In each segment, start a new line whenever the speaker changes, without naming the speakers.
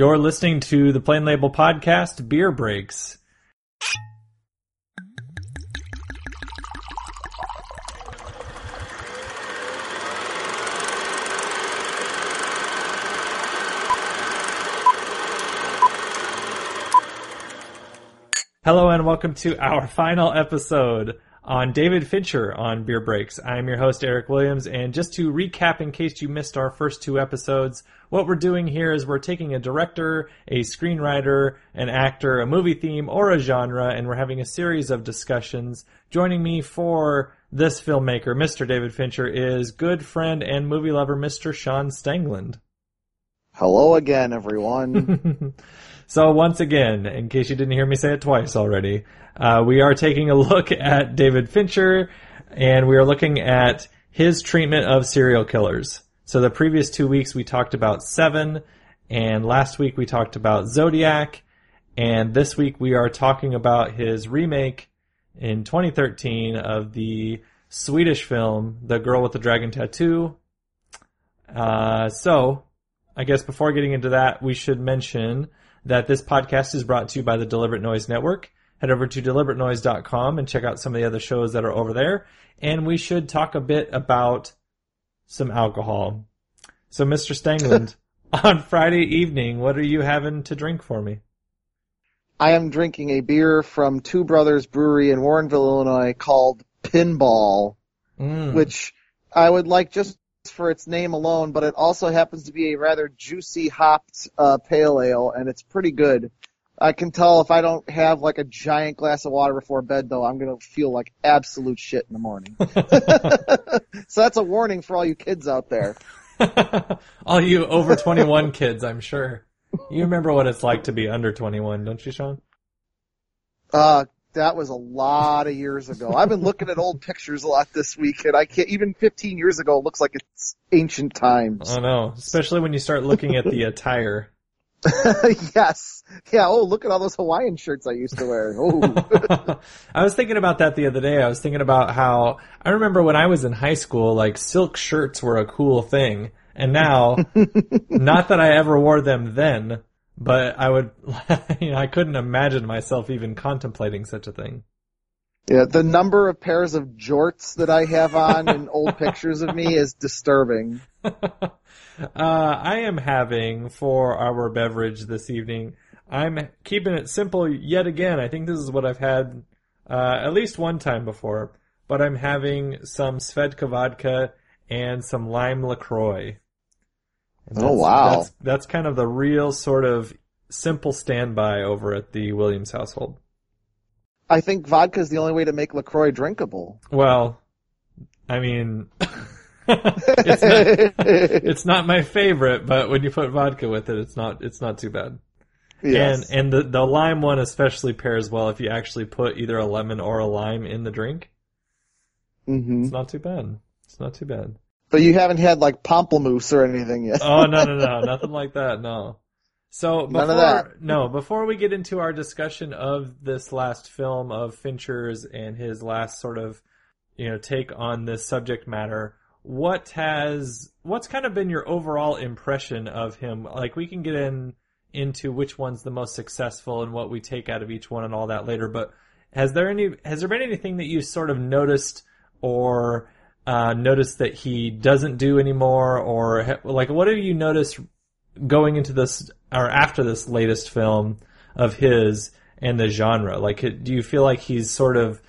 You're listening to the Plain Label Podcast, Beer Breaks. Hello and welcome to our final episode on David Fincher on Beer Breaks. I'm your host, Eric Williams, and just to recap in case you missed our first two episodes, what we're doing here is we're taking a director, a screenwriter, an actor, a movie theme, or a genre, and we're having a series of discussions. Joining me for this filmmaker, Mr. David Fincher, is good friend and movie lover, Mr. Sean Stengland.
Hello again, everyone.
So once again, in case you didn't hear me say it twice already, uh, we are taking a look at David Fincher, and we are looking at his treatment of serial killers. So the previous two weeks we talked about Seven, and last week we talked about Zodiac, and this week we are talking about his remake in 2013 of the Swedish film The Girl with the Dragon Tattoo. Uh, so, I guess before getting into that, we should mention that this podcast is brought to you by the Deliberate Noise Network. Head over to deliberatenoise.com and check out some of the other shows that are over there. And we should talk a bit about some alcohol. So, Mr. Stengland, on Friday evening, what are you having to drink for me?
I am drinking a beer from Two Brothers Brewery in Warrenville, Illinois called Pinball,
Mm.
which I would like just for its name alone, but it also happens to be a rather juicy hopped uh, pale ale, and it's pretty good. I can tell if I don't have like a giant glass of water before bed, though, I'm gonna feel like absolute shit in the morning. so that's a warning for all you kids out there.
All you over 21 kids, I'm sure. You remember what it's like to be under 21, don't you, Sean?
Uh, that was a lot of years ago. I've been looking at old pictures a lot this week, and I can't, even 15 years ago, it looks like it's ancient times.
Oh no, especially when you start looking at the attire.
yes. Yeah, oh, look at all those Hawaiian shirts I used to wear. Oh.
I was thinking about that the other day. I was thinking about how I remember when I was in high school, like silk shirts were a cool thing. And now, not that I ever wore them then, but I would, you know, I couldn't imagine myself even contemplating such a thing.
Yeah, the number of pairs of jorts that I have on in old pictures of me is disturbing.
uh, I am having for our beverage this evening. I'm keeping it simple yet again. I think this is what I've had uh, at least one time before, but I'm having some Svedka vodka and some lime Lacroix.
Oh, wow.
That's, that's kind of the real sort of simple standby over at the Williams household.
I think vodka is the only way to make LaCroix drinkable.
Well, I mean, it's not it's not my favorite, but when you put vodka with it, it's not it's not too bad.
yes.
And and the the lime one especially pairs well if you actually put either a lemon or a lime in the drink.
hmm
It's not too bad. It's not too bad.
But you haven't had like pamplemousse or anything yet.
Oh no no no nothing like that no. So before
None of that.
no before we get into our discussion of this last film of Fincher's and his last sort of you know take on this subject matter, what has what's kind of been your overall impression of him? Like we can get in into which one's the most successful and what we take out of each one and all that later, but has there any has there been anything that you sort of noticed or uh, noticed that he doesn't do anymore, or ha- like what have you noticed going into this or after this latest film of his and the genre? Like, do you feel like he's sort of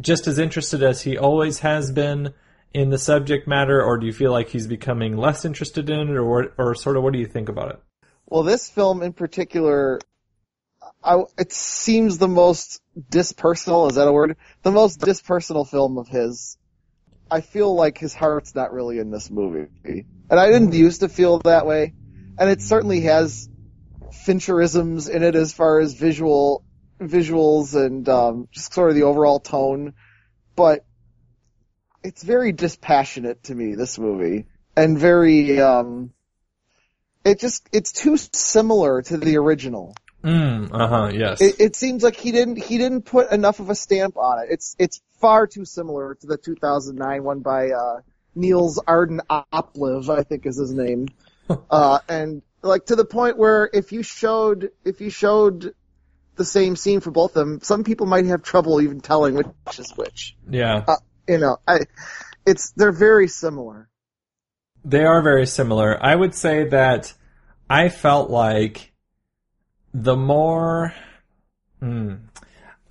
just as interested as he always has been in the subject matter, or do you feel like he's becoming less interested in it, or or sort of what do you think about it?
Well, this film in particular, I, it seems the most dispersonal, is that a word? The most dispersonal film of his. I feel like his heart's not really in this movie. And I didn't mm-hmm. used to feel that way. And it certainly has Fincherisms in it as far as visual, visuals and, um, just sort of the overall tone. But it's very dispassionate to me, this movie. And very, um, it just, it's too similar to the original.
Mm, uh huh. Yes.
It, it seems like he didn't he didn't put enough of a stamp on it. It's it's far too similar to the 2009 one by uh, Niels Arden Oplev, I think is his name. uh, and like to the point where if you showed if you showed the same scene for both of them, some people might have trouble even telling which is which.
Yeah.
Uh, you know, I, it's they're very similar.
They are very similar. I would say that I felt like the more. Hmm,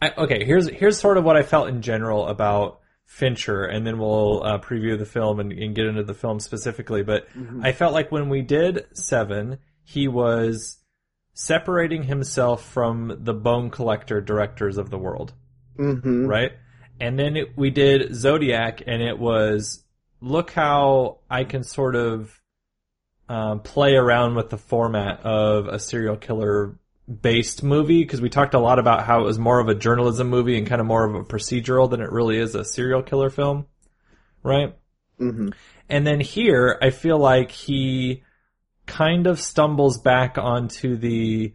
I, okay, here's here's sort of what I felt in general about Fincher, and then we'll uh, preview the film and, and, get into the film specifically. But mm-hmm. I felt like when we did Seven, he was separating himself from the bone collector directors of the world,
mm-hmm.
right? And then it, we did Zodiac, and it was look how I can sort of um, play around with the format of a serial killer based movie because we talked a lot about how it was more of a journalism movie and kind of more of a procedural than it really is a serial killer film, right?
Mm-hmm.
And then here, I feel like he kind of stumbles back onto the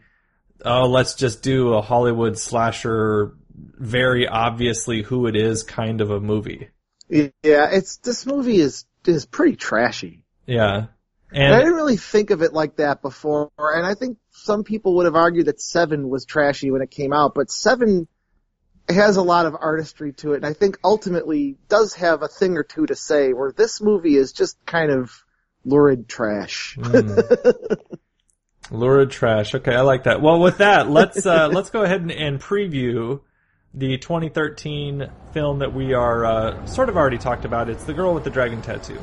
oh, let's just do a Hollywood slasher, very obviously who it is kind of a movie.
Yeah, it's this movie is is pretty trashy.
Yeah.
And, and I didn't really think of it like that before, and I think some people would have argued that Seven was trashy when it came out, but Seven has a lot of artistry to it, and I think ultimately does have a thing or two to say, where this movie is just kind of lurid trash.
Mm. lurid trash. Okay, I like that. Well, with that, let's uh, let's go ahead and, and, preview the 2013 film that we are uh, sort of already talked about. It's The Girl with the Dragon Tattoo.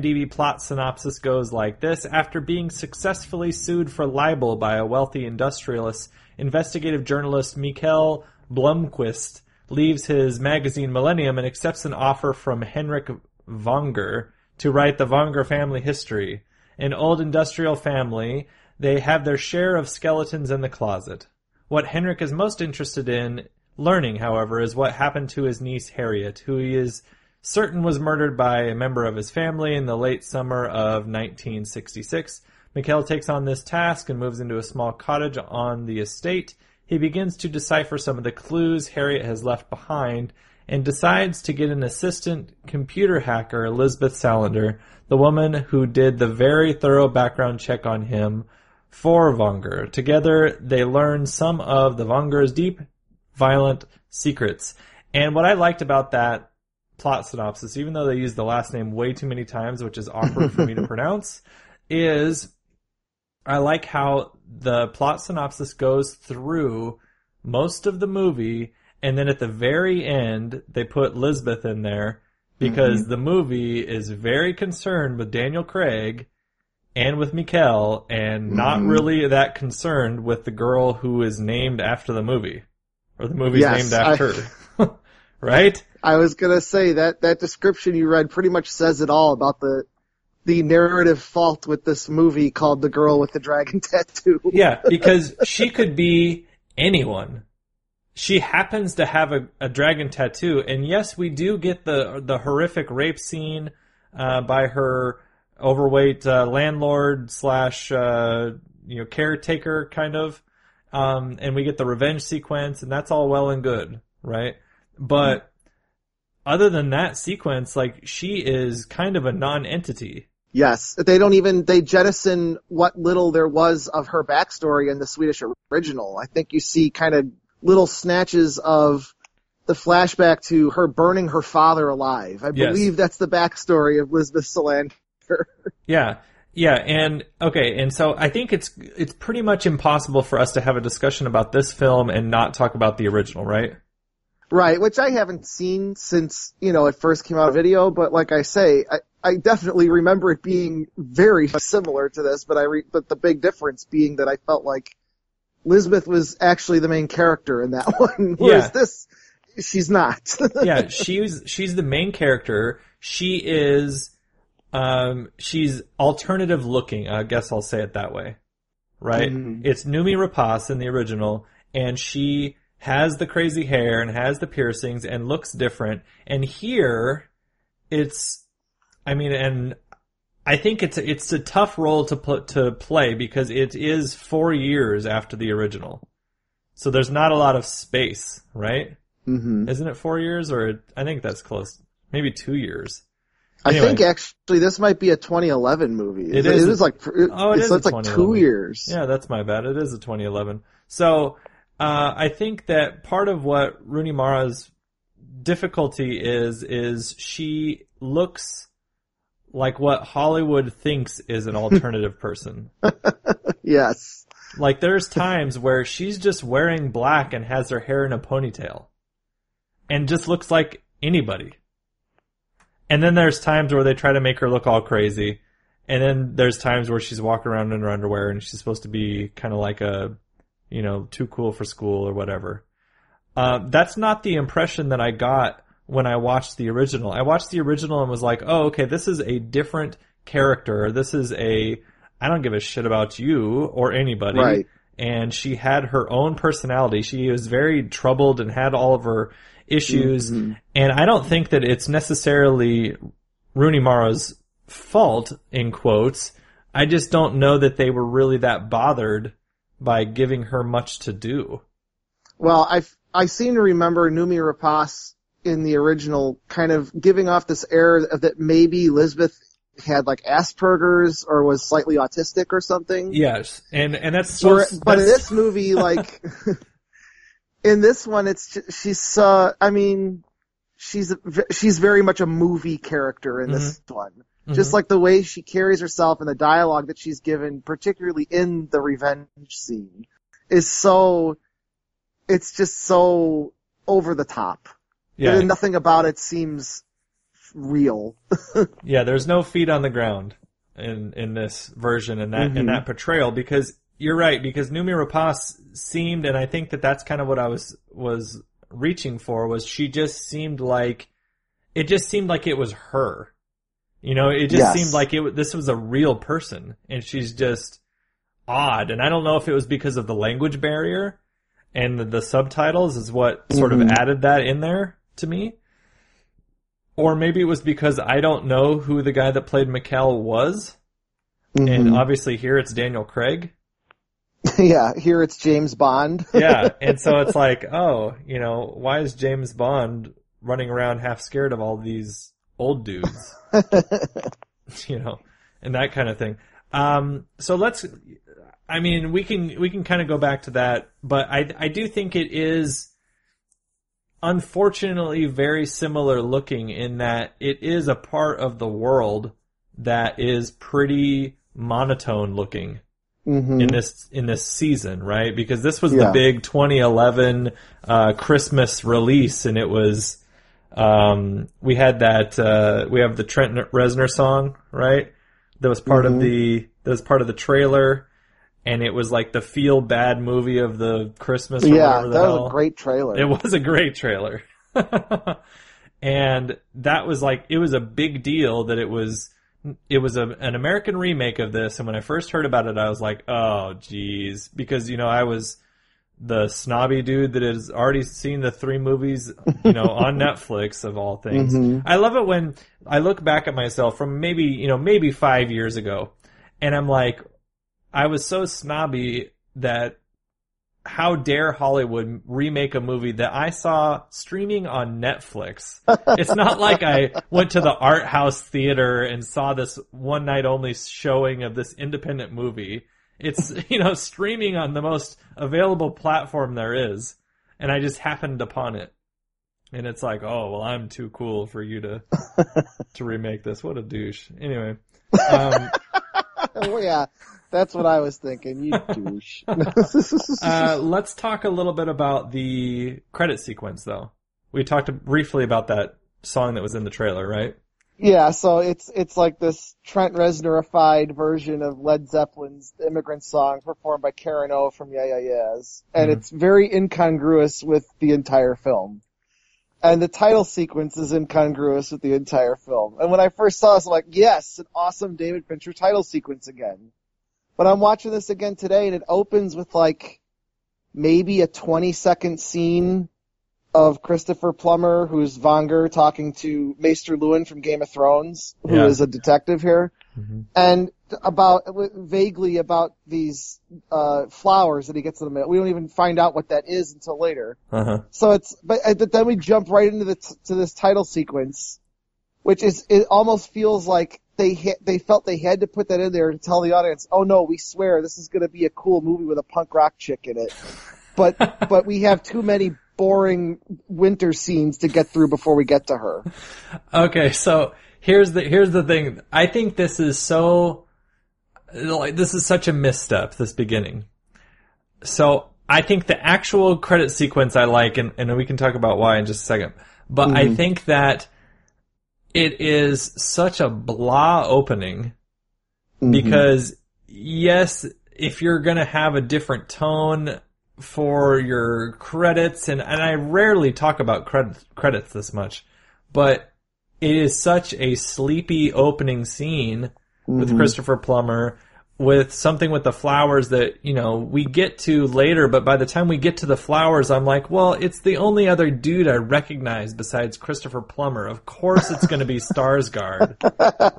IMDb plot synopsis goes like this. After being successfully sued for libel by a wealthy industrialist, investigative journalist Mikael Blomkvist leaves his magazine Millennium and accepts an offer from Henrik Vanger to write the Vanger family history. An old industrial family, they have their share of skeletons in the closet. What Henrik is most interested in learning, however, is what happened to his niece Harriet, who he is Certain was murdered by a member of his family in the late summer of 1966. Mikael takes on this task and moves into a small cottage on the estate. He begins to decipher some of the clues Harriet has left behind and decides to get an assistant computer hacker, Elizabeth Salander, the woman who did the very thorough background check on him for Vanger. Together, they learn some of the Vanger's deep, violent secrets. And what I liked about that plot synopsis, even though they use the last name way too many times, which is awkward for me to pronounce, is I like how the plot synopsis goes through most of the movie, and then at the very end, they put Lisbeth in there because mm-hmm. the movie is very concerned with Daniel Craig and with Mikkel, and not really that concerned with the girl who is named after the movie. Or the movie's yes, named after I... her. right?
I was gonna say that that description you read pretty much says it all about the the narrative fault with this movie called The Girl with the Dragon Tattoo.
yeah, because she could be anyone. She happens to have a, a dragon tattoo, and yes, we do get the the horrific rape scene uh, by her overweight uh, landlord slash uh, you know caretaker kind of Um, and we get the revenge sequence, and that's all well and good, right? But other than that sequence, like she is kind of a non-entity.
Yes, they don't even they jettison what little there was of her backstory in the Swedish original. I think you see kind of little snatches of the flashback to her burning her father alive. I
Yes.
believe that's the backstory of Lisbeth Salander.
Yeah. Yeah, and okay, and so I think it's it's pretty much impossible for us to have a discussion about this film and not talk about the original, right?
Right, which I haven't seen since, you know, it first came out of video, but like I say, I, I definitely remember it being very similar to this, but I re- but the big difference being that I felt like Lisbeth was actually the main character in that one, whereas
Yeah.
this, she's not.
yeah, she's she's the main character. She is um she's alternative looking, I guess I'll say it that way. Right?
Mhm.
It's Noomi Rapace in the original and she has the crazy hair and has the piercings and looks different. And here it's I mean and I think it's it's a tough role to put to play because it is 4 years after the original. So there's not a lot of space, right?
hmm
Isn't it four years or I think that's close. Maybe two years.
I think actually this might be a 2011 movie.
It
It
is
is.
a-
It was like it,
Oh, it is
so
a
it's like two years.
Yeah, that's my bad. It is a 2011. So uh, I think that part of what Rooney Mara's difficulty is is she looks like what Hollywood thinks is an alternative person.
Yes.
Like there's times where she's just wearing black and has her hair in a ponytail. And just looks like anybody. And then there's times where they try to make her look all crazy. And then there's times where she's walking around in her underwear and she's supposed to be kind of like a, you know, too cool for school or whatever. Uh, that's not the impression that I got when I watched the original. I watched the original and was like, oh, okay, this is a different character. This is a, I don't give a shit about you or anybody.
Right.
And she had her own personality. She was very troubled and had all of her issues.
Mhm.
And I don't think that it's necessarily Rooney Mara's fault, in quotes. I just don't know that they were really that bothered by giving her much to do.
Well, I I seem to remember Noomi Rapace in the original kind of giving off this air that maybe Lisbeth had like Asperger's or was slightly autistic or something.
Yes, and and that's so.
Where- but in this movie, like in this one, it's she's uh, I mean, she's she's very much a movie character in this one. Just
Mhm.
like the way she carries herself and the dialogue that she's given, particularly in the revenge scene, is so. It's just so over the top.
yeah,
And nothing about it seems real.
yeah. There's no feet on the ground in in this version and that in
Mhm.
that portrayal because you're right because Noomi Rapace seemed and I think that that's kind of what I was was reaching for was she just seemed like it just seemed like it was her. You know, it just
Yes.
seemed like it this was a real person and she's just odd and I don't know if it was because of the language barrier and the, the subtitles is what sort of
Mhm.
added that in there to me. Or maybe it was because I don't know who the guy that played Mikkel was. And
Mhm.
obviously here it's Daniel Craig.
yeah, here it's James Bond.
Yeah. and so it's like, oh, you know, why is James Bond running around half scared of all these old dudes? you know, and that kind of thing. Um, so let's, I mean, we can, we can kind of go back to that, but I, I do think it is unfortunately very similar looking in that it is a part of the world that is pretty monotone looking
hmm
in this in this season, right? Because this was the big 2011 uh, Christmas release, and it was um, we had that uh, we have the Trent Reznor song, right? That was part of
Mhm.
the that was part of the trailer, and it was like the feel bad movie of the Christmas. Or
Yeah,
the
that
hell.
was a great trailer.
It was a great trailer. and that was like, it was a big deal that it was, it was a, an American remake of this. And when I first heard about it, I was like, oh, geez. Because, you know, I was the snobby dude that has already seen the three movies, you know, on Netflix of all things.
Mhm.
I love it when I look back at myself from maybe, you know, maybe five years ago and I'm like, I was so snobby that how dare Hollywood remake a movie that I saw streaming on Netflix? it's not like I went to the art house theater and saw this one night only showing of this independent movie. It's, you know, streaming on the most available platform there is. And I just happened upon it. And it's like, oh, well, I'm too cool for you to, to remake this. What a douche. Anyway. Um,
oh yeah, that's what I was thinking. You douche.
uh, let's talk a little bit about the credit sequence, though. We talked briefly about that song that was in the trailer, right?
Yeah, so it's it's like this Trent Reznorified version of Led Zeppelin's "Immigrant Song" performed by Karen O from Yeah Yeah Yeahs, and
Mhm.
it's very incongruous with the entire film. And the title sequence is incongruous with the entire film. And when I first saw this, I'm like, yes, an awesome David Fincher title sequence again. But I'm watching this again today, and it opens with like maybe a 20 second scene of Christopher Plummer, who's Vanger, talking to Maester Luwin from Game of Thrones, who is
Yeah.
a detective here,
Mhm.
and about vaguely about these uh, flowers that he gets in the mail. We don't even find out what that is until later.
Uh-huh.
So it's but uh, but then we jump right into the t- to this title sequence, which is it almost feels like they hit, they felt they had to put that in there to tell the audience, oh no, we swear this is going to be a cool movie with a punk rock chick in it, but but we have too many boring winter scenes to get through before we get to her.
Okay, so here's the here's the thing. I think this is so like this is such a misstep this beginning. So I think the actual credit sequence I like, and, and we can talk about why in just a second. But I mm-hmm. think that it is such a blah opening mm-hmm. because yes, if you're gonna have a different tone for your credits, and, and I rarely talk about credits credits this much, but it is such a sleepy opening scene with mm-hmm. Christopher Plummer with something with the flowers that, you know, we get to later, but by the time we get to the flowers, I'm like, well, it's the only other dude I recognize besides Christopher Plummer. Of course it's going to be Skarsgård,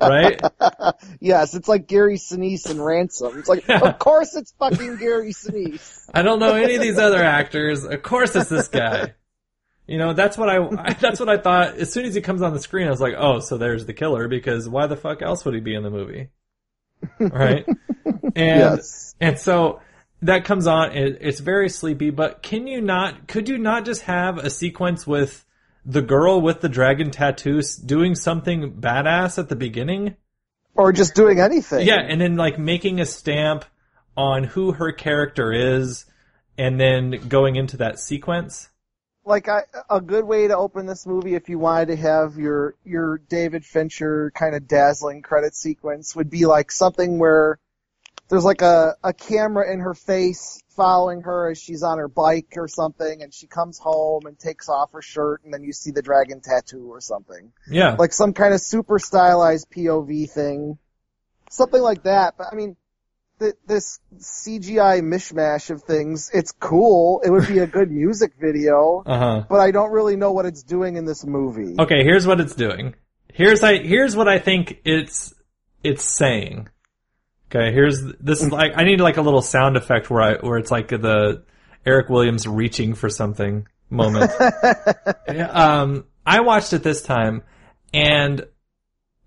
right?
yes, it's like Gary Sinise and Ransom. It's like, of course it's fucking Gary Sinise.
I don't know any of these other actors. Of course it's this guy. You know, that's what I, I that's what I thought. As soon as he comes on the screen, I was like, oh, so there's the killer because why the fuck else would he be in the movie? Right? And
Yes.
and so that comes on. It, it's very sleepy, but can you not? Could you not just have a sequence with the girl with the dragon tattoos doing something badass at the beginning?
Or just doing anything.
Yeah, and then like making a stamp on who her character is, and then going into that sequence.
Like I, a good way to open this movie if you wanted to have your your David Fincher kind of dazzling credit sequence would be like something where there's like a a camera in her face following her as she's on her bike or something and she comes home and takes off her shirt and then you see the dragon tattoo or something.
Yeah,
like some kind of super stylized POV thing. Something like that but I mean th- this CGI mishmash of things it's cool it would be a good music video
uh huh.
but I don't really know what it's doing in this movie.
Okay, here's what it's doing. Here's I here's what I think it's it's saying. Okay, here's this is like I need like a little sound effect where I where it's like the Eric Williams reaching for something moment. Um, I watched it this time, and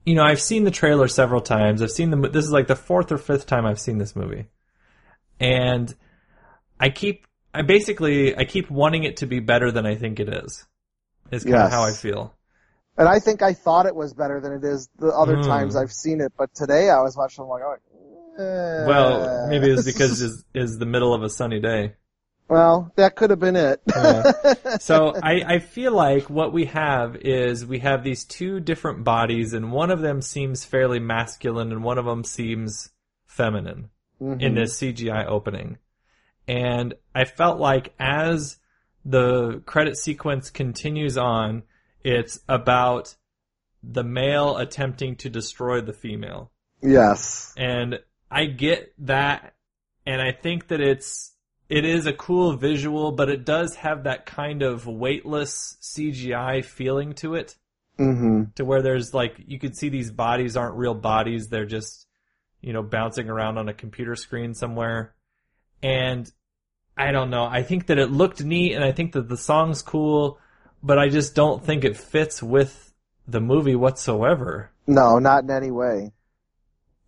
you know I've seen the trailer several times. I've seen the this is like the fourth or fifth time I've seen this movie, and I keep I basically I keep wanting it to be better than I think it is. Is kind of how I feel.
And I think I thought it was better than it is the other
Mm.
times I've seen it, but today I was watching. I'm like, oh, eh.
Well, maybe it's because is is the middle of a sunny day.
Well, that could have been it.
Yeah. So I, I feel like what we have is we have these two different bodies, and one of them seems fairly masculine, and one of them seems feminine
Mhm.
in this CGI opening. And I felt like as the credit sequence continues on, it's about the male attempting to destroy the female.
Yes.
and I get that, and I think that it's it is a cool visual, but it does have that kind of weightless CGI feeling to it,
hmm
to where there's like you could see these bodies aren't real bodies; they're just you know bouncing around on a computer screen somewhere, and I don't know. I think that it looked neat and I think that the song's cool, but I just don't think it fits with the movie whatsoever.
No, not in any way.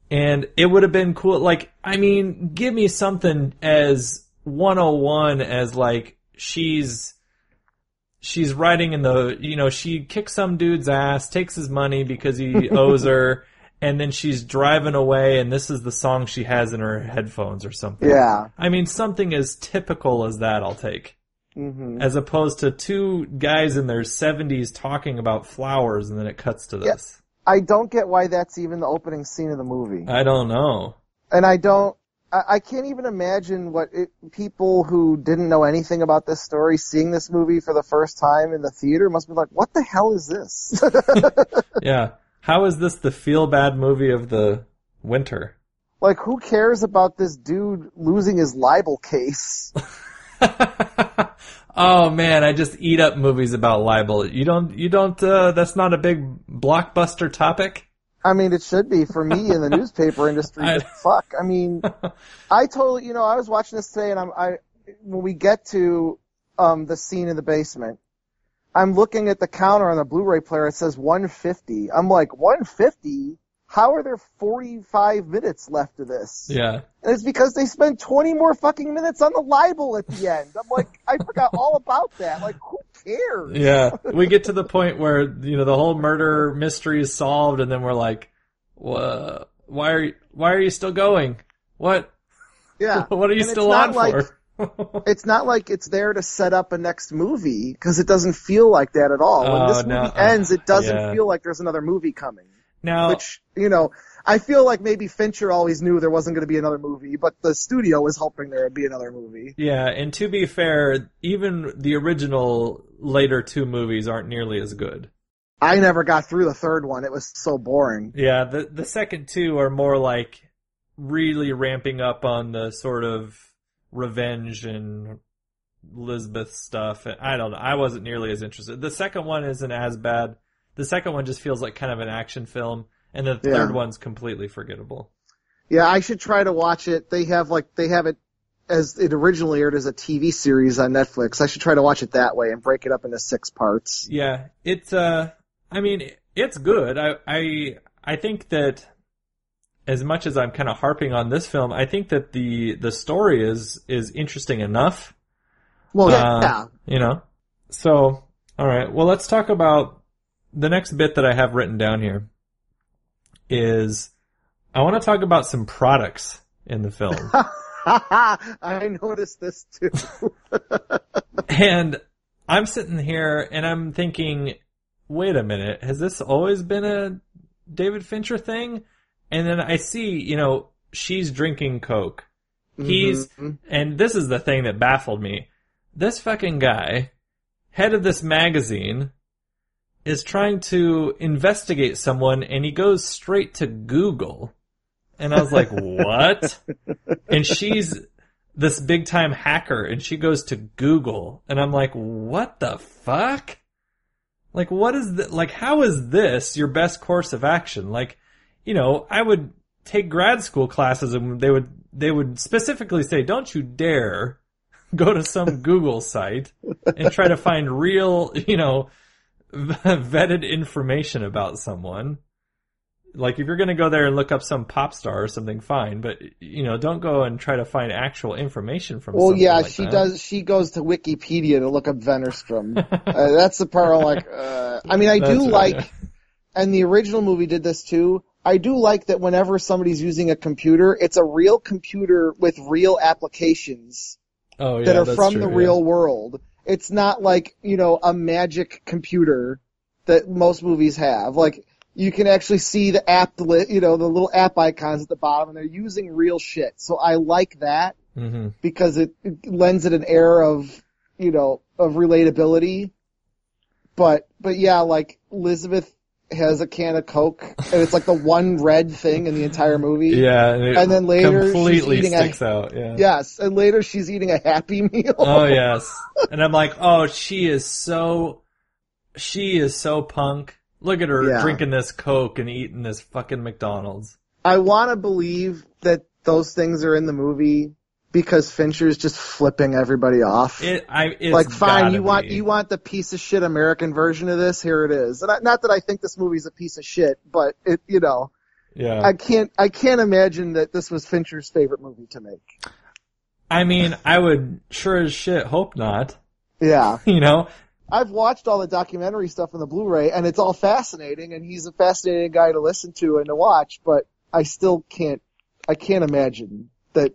And it would have been cool. Like, I mean, give me something as 101 as like, she's, she's riding in the, you know, she kicks some dude's ass, takes his money because he owes her, and then she's driving away and this is the song she has in her headphones or something.
Yeah.
I mean, something as typical as that I'll take.
hmm
As opposed to two guys in their 70s talking about flowers and then it cuts to this.
I don't get why that's even the opening scene of the movie.
I don't know.
and I don't. I, I can't even imagine what it, people who didn't know anything about this story seeing this movie for the first time in the theater must be like, "What the hell is this?"
Yeah. How is this the feel bad movie of the winter?
like, who cares about this dude losing his libel case?
oh man, I just eat up movies about libel. You don't, you don't, uh, that's not a big blockbuster topic?
I mean, it should be for me in the newspaper industry.
I-
fuck. I mean, I totally. You know, I was watching this today, and I'm. I when we get to um the scene in the basement, I'm looking at the counter on the Blu-ray player. It says 150. I'm like 150. How are there 45 minutes left of this?
Yeah.
And it's because they spent 20 more fucking minutes on the libel at the end. I'm like, I forgot all about that. Like, who cares?
Yeah. We get to the point where, you know, the whole murder mystery is solved and then we're like, why are you, why are you still going? What,
Yeah.
what are you
And
still on
like-
for?
it's not like it's there to set up a next movie because it doesn't feel like that at all. when
Oh,
this
no.
movie ends, it doesn't
Yeah.
feel like there's another movie coming.
now,
Which you know, I feel like maybe Fincher always knew there wasn't going to be another movie, but the studio was hoping there would be another movie.
yeah, and to be fair, even the original later two movies aren't nearly as good.
I never got through the third one; it was so boring.
Yeah, the the second two are more like really ramping up on the sort of revenge and Lisbeth stuff. I don't know. I wasn't nearly as interested. The second one isn't as bad. The second one just feels like kind of an action film, and the
Yeah.
third one's completely forgettable.
Yeah, I should try to watch it. They have like they have it as it originally aired as a TV series on Netflix. I should try to watch it that way and break it up into six parts.
Yeah, it's uh, I mean, it's good. I I I think that as much as I'm kind of harping on this film, I think that the the story is is interesting enough.
Well,
Uh,
yeah,
You know? So, alright, well let's talk about the next bit that I have written down here is I want to talk about some products in the film.
I noticed this too.
and I'm sitting here and I'm thinking, wait a minute, has this always been a David Fincher thing? And then I see, you know, she's drinking Coke. He's,
Mhm.
and this is the thing that baffled me. This fucking guy, head of this magazine, is trying to investigate someone and he goes straight to Google. And I was like, what? And she's this big time hacker and she goes to Google and I'm like, what the fuck? Like, what is the, like, how is this your best course of action? Like, you know, I would take grad school classes and they would, they would specifically say, don't you dare go to some Google site and try to find real, you know, vetted information about someone. Like if you're going to go there and look up some pop star or something, fine. But you know, don't go and try to find actual information from.
Well, yeah,
like
she
that.
does. She goes to Wikipedia to look up Wennerström. uh, that's the part I'm like. Uh, I mean, I
That's
do
right,
like, and the original movie did this too. I do like that whenever somebody's using a computer, it's a real computer with real applications
oh, yeah,
that are from
true,
the
yeah.
real world. It's not like you know a magic computer that most movies have. Like you can actually see the app, you know, the little app icons at the bottom, and they're using real shit. So I like that
Mhm.
because it, it lends it an air of, you know, of relatability. But, but yeah, like Elizabeth has a can of Coke, and it's like the one red thing in the entire movie.
Yeah, and,
And then later she's
completely
eating a-
sticks out. Yeah.
Yes, and later she's eating a Happy Meal.
Oh yes, and I'm like, oh, she is so, she is so punk. Look at her
Yeah.
drinking this Coke and eating this fucking McDonald's.
I want to believe that those things are in the movie because Fincher is just flipping everybody off.
It, I,
like, fine, you want you want the piece of shit American version of this? Here it is. And I, not that I think this movie's a piece of shit, but it, you know,
Yeah.
I can't I can't imagine that this was Fincher's favorite movie to make.
I mean, I would sure as shit hope not.
Yeah.
You know,
I've watched all the documentary stuff on the Blu-ray, and it's all fascinating, and he's a fascinating guy to listen to and to watch. But I still can't, I can't imagine that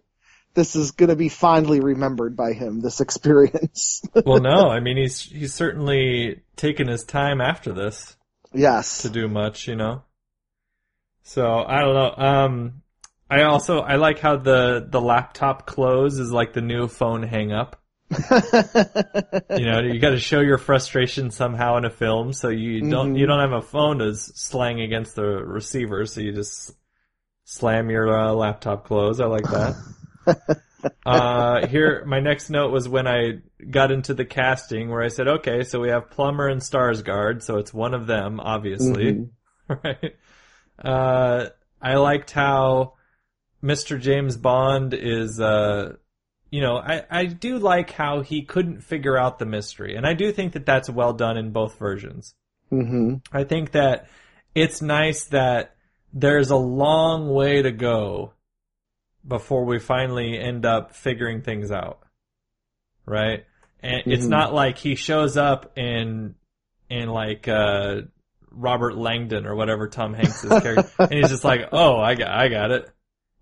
this is going to be fondly remembered by him. This experience.
well, no, I mean, he's, he's certainly taken his time after this
yes.
to do much, you know? So, I don't know. Um, I also, I like how the, the laptop close is like the new phone hang up. You know, you gotta show your frustration somehow in a film, so you don't,
Mhm.
you don't have a phone to slang against the receiver, so you just slam your uh, laptop close. I like that. uh, here, my next note was when I got into the casting where I said, okay, so we have Plummer and Skarsgård, so it's one of them, obviously.
Mhm.
right? Uh, I liked how Mr. James Bond is, uh, you know, I, I do like how he couldn't figure out the mystery. And I do think that that's well done in both versions.
Mhm.
I think that it's nice that there's a long way to go before we finally end up figuring things out. Right? And it's
Mhm.
not like he shows up in in like uh Robert Langdon or whatever Tom Hanks' character and he's just like, "Oh, I got I got it."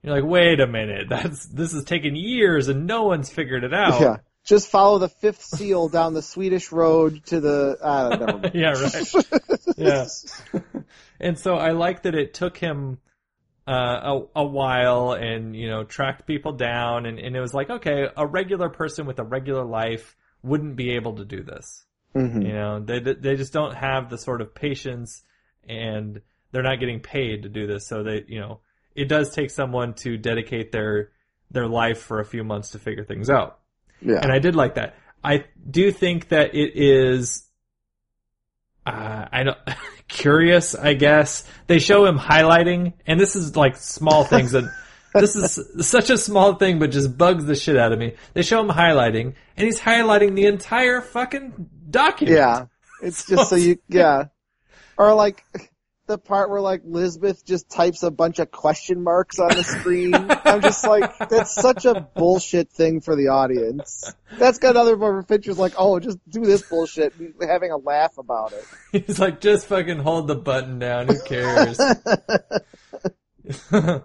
You're like, "Wait a minute. That's this has taken years and no one's figured it out."
Yeah. Just follow the fifth seal down the Swedish road to the. Uh,
yeah, right. yeah. and so I like that it took him uh, a, a while and, you know, tracked people down and, and it was like, okay, a regular person with a regular life wouldn't be able to do this.
Mhm.
You know, they, they just don't have the sort of patience and they're not getting paid to do this. So they, you know, it does take someone to dedicate their, their life for a few months to figure things out
Yeah.
and I did like that. I do think that it is, uh, I don't, curious, I guess. They show him highlighting, and this is like small things that, this is such a small thing, but just bugs the shit out of me. They show him highlighting, and he's highlighting the entire fucking document.
Yeah. It's just so you, yeah. Or like the part where like Lisbeth just types a bunch of question marks on the screen. I'm just like, that's such a bullshit thing for the audience. That's got other more features like, oh, just do this bullshit, having a laugh about it.
He's like, just fucking hold the button down, who cares? Either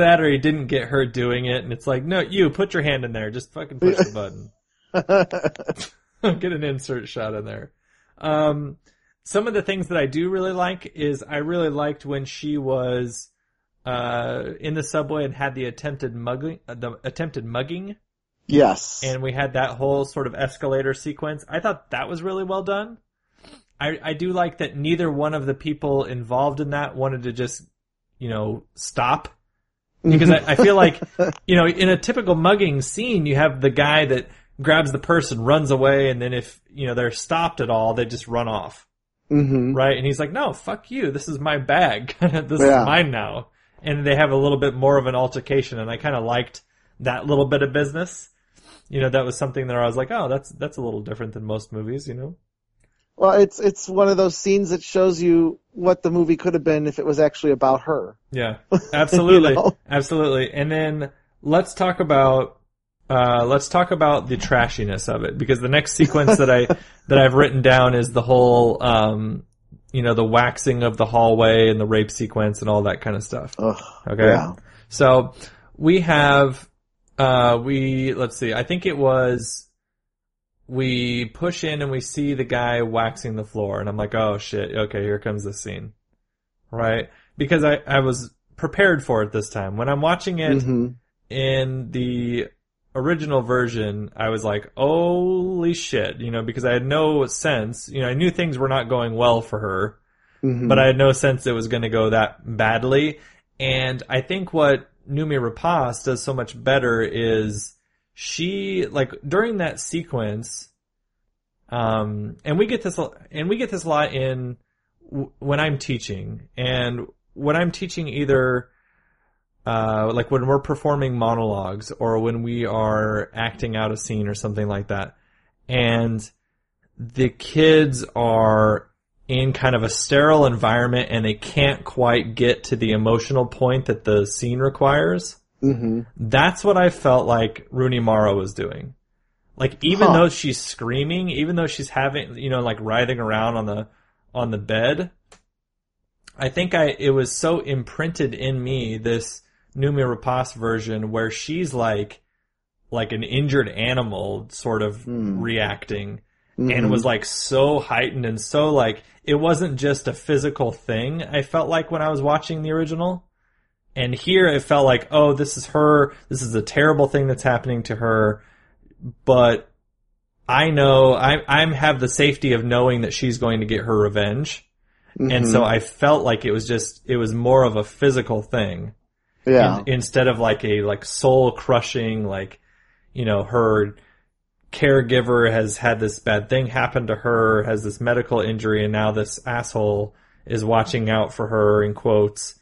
that or he didn't get her doing it, and it's like, no, you, put your hand in there, just fucking push the button. get an insert shot in there. Um, some of the things that I do really like is I really liked when she was uh, in the subway and had the attempted mugging, uh, the attempted mugging,
yes.
and we had that whole sort of escalator sequence. I thought that was really well done. I I do like that neither one of the people involved in that wanted to just, you know, stop because I, I feel like, you know, in a typical mugging scene, you have the guy that grabs the purse and runs away, and then if you know they're stopped at all, they just run off,
hmm
right? And he's like, "No, fuck you. This is my bag. this
Yeah.
is mine now." And they have a little bit more of an altercation, and I kind of liked that little bit of business. You know, that was something that I was like, "Oh, that's that's a little different than most movies," you know.
Well, it's it's one of those scenes that shows you what the movie could have been if it was actually about her.
Yeah, absolutely,
You know?
absolutely. And then let's talk about uh, let's talk about the trashiness of it because the next sequence that I that I've written down is the whole um, you know the waxing of the hallway and the rape sequence and all that kind of stuff.
Ugh.
Okay,
Yeah.
so we have uh, we let's see. I think it was we push in and we see the guy waxing the floor, and I'm like, oh shit, okay, here comes the scene, right? Because I I was prepared for it this time. When I'm watching it
hmm
in the original version, I was like, holy shit, you know, because I had no sense, you know, I knew things were not going well for her,
hmm
but I had no sense it was going to go that badly. And I think what Noomi Rapace does so much better is she, like, during that sequence, um, and we get this, and we get this a lot in w- when I'm teaching, and when I'm teaching either, uh, like when we're performing monologues or when we are acting out a scene or something like that, and the kids are in kind of a sterile environment and they can't quite get to the emotional point that the scene requires.
Mm-hmm.
That's what I felt like Rooney Mara was doing. Like even
Huh.
though she's screaming, even though she's having, you know, like writhing around on the on the bed, I think I it was so imprinted in me this Noomi Rapace version where she's like like an injured animal sort of
Hmm.
reacting
Mm-hmm.
and was like so heightened and so like it wasn't just a physical thing I felt like when I was watching the original. And here it felt like, oh, this is her, this is a terrible thing that's happening to her, but I know I I have the safety of knowing that she's going to get her revenge. And
Mm-hmm.
so I felt like it was just it was more of a physical thing
yeah.
in- instead of like a like soul crushing like you know her caregiver has had this bad thing happen to her has this medical injury and now this asshole is watching out for her in quotes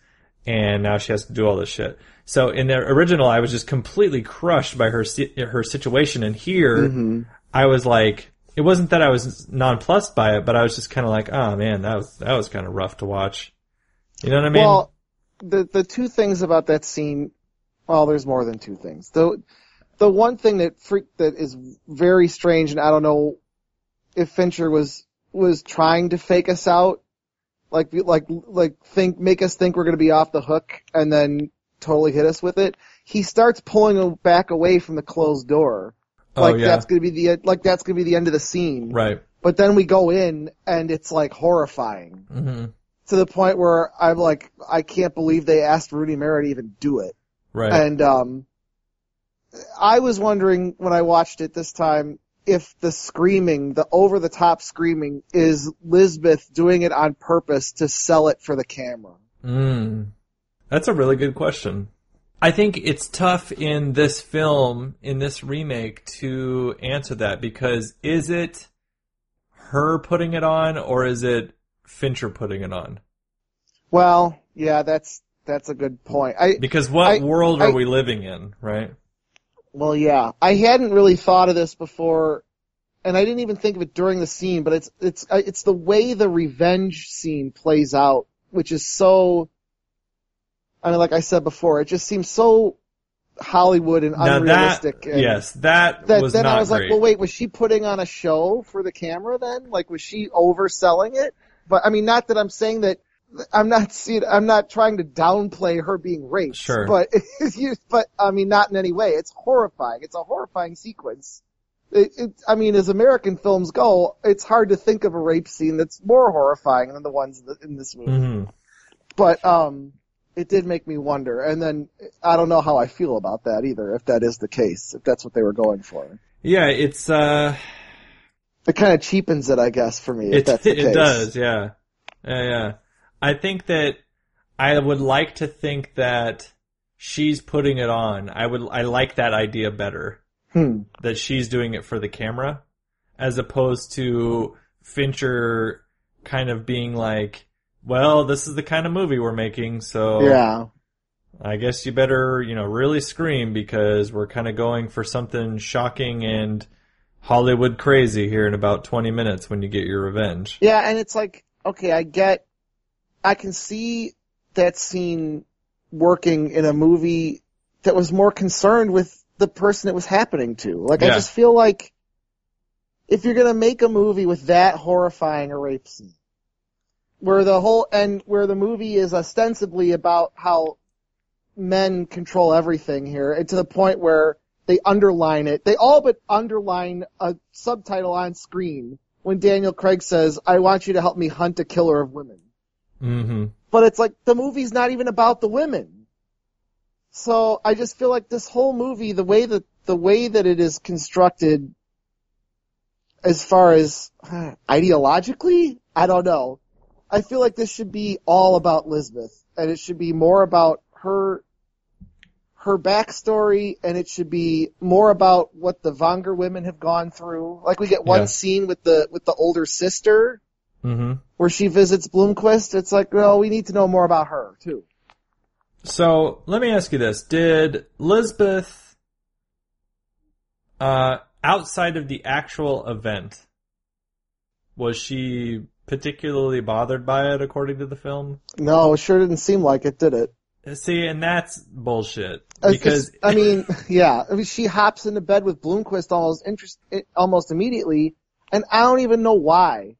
and now she has to do all this shit so in the original i was just completely crushed by her her situation and here
Mm-hmm.
i was like it wasn't that i was nonplussed by it but i was just kind of like oh man that was that was kind of rough to watch you know what i mean
well, the the two things about that scene, well, there's more than two things. The the one thing that freak that is very strange, and I don't know if Fincher was was trying to fake us out, like like like think make us think we're going to be off the hook, and then totally hit us with it. He starts pulling back away from the closed door,
oh
like
yeah
that's going to be the like that's to be the end of the scene.
right
But then we go in, and it's like horrifying
hmm
to the point where I'm like, I can't believe they asked Rooney Mara to even do it.
right
And um, I was wondering when I watched it this time if the screaming, the over the top screaming, is Lisbeth doing it on purpose to sell it for the camera.
Mm. That's a really good question. I think it's tough in this film, in this remake, to answer that because is it her putting it on or is it Fincher putting it on?
Well, yeah, that's that's a good point. I
Because what
I-
world
I-
are we living in, right?
Well, yeah, I hadn't really thought of this before, and I didn't even think of it during the scene. But it's it's uh, it's the way the revenge scene plays out, which is so. I mean, like I said before, it just seems so Hollywood and
Now that,
unrealistic. and
yes, that,
That
was
then I was
great.
like, well, wait, was she putting on a show for the camera? Then, like, was she overselling it? But I mean, not that I'm saying that. I'm not seeing. I'm not trying to downplay her being raped.
Sure.
But but I mean, not in any way. It's horrifying. It's a horrifying sequence. It, it, I mean, as American films go, it's hard to think of a rape scene that's more horrifying than the ones that- in this movie.
hmm
But um, it did make me wonder. And then I don't know how I feel about that either. If that is the case, if that's what they were going for,
Yeah, it's, uh,
it kind of cheapens it, I guess, for me. If
It,
that's the
it does, yeah. Yeah, yeah. I think that I would like to think that she's putting it on. I would, I like that idea better.
Hmm.
That she's doing it for the camera, as opposed to Fincher kind of being like, well, this is the kind of movie we're making, so
Yeah.
I guess you better, you know, really scream because we're kind of going for something shocking and Hollywood crazy here in about 20 minutes when you get your revenge.
Yeah, and it's like, okay, I get, I can see that scene working in a movie that was more concerned with the person it was happening to. Like, I just feel like if you're gonna make a movie with that horrifying a rape scene, where the whole, and where the movie is ostensibly about how men control everything here, and to the point where they underline it, they all but underline a subtitle on screen when Daniel Craig says, I want you to help me hunt a killer of women.
hmm
But it's like, the movie's not even about the women. So I just feel like this whole movie, the way that, the way that it is constructed, as far as uh, ideologically, I don't know. I feel like this should be all about Lisbeth, and it should be more about her, her backstory, and it should be more about what the Vanger women have gone through. Like we get one
Yeah.
scene with the with the older sister
hmm
where she visits Blomkvist. It's like, well, we need to know more about her too.
So let me ask you this: Did Lisbeth, uh, outside of the actual event, was she particularly bothered by it, according to the film?
No, it sure didn't seem like it, did it?
See, and that's bullshit.
Uh,
because
just- I mean, yeah, I mean, she hops into bed with Blomkvist almost interest, eh, almost immediately, and I don't even know why.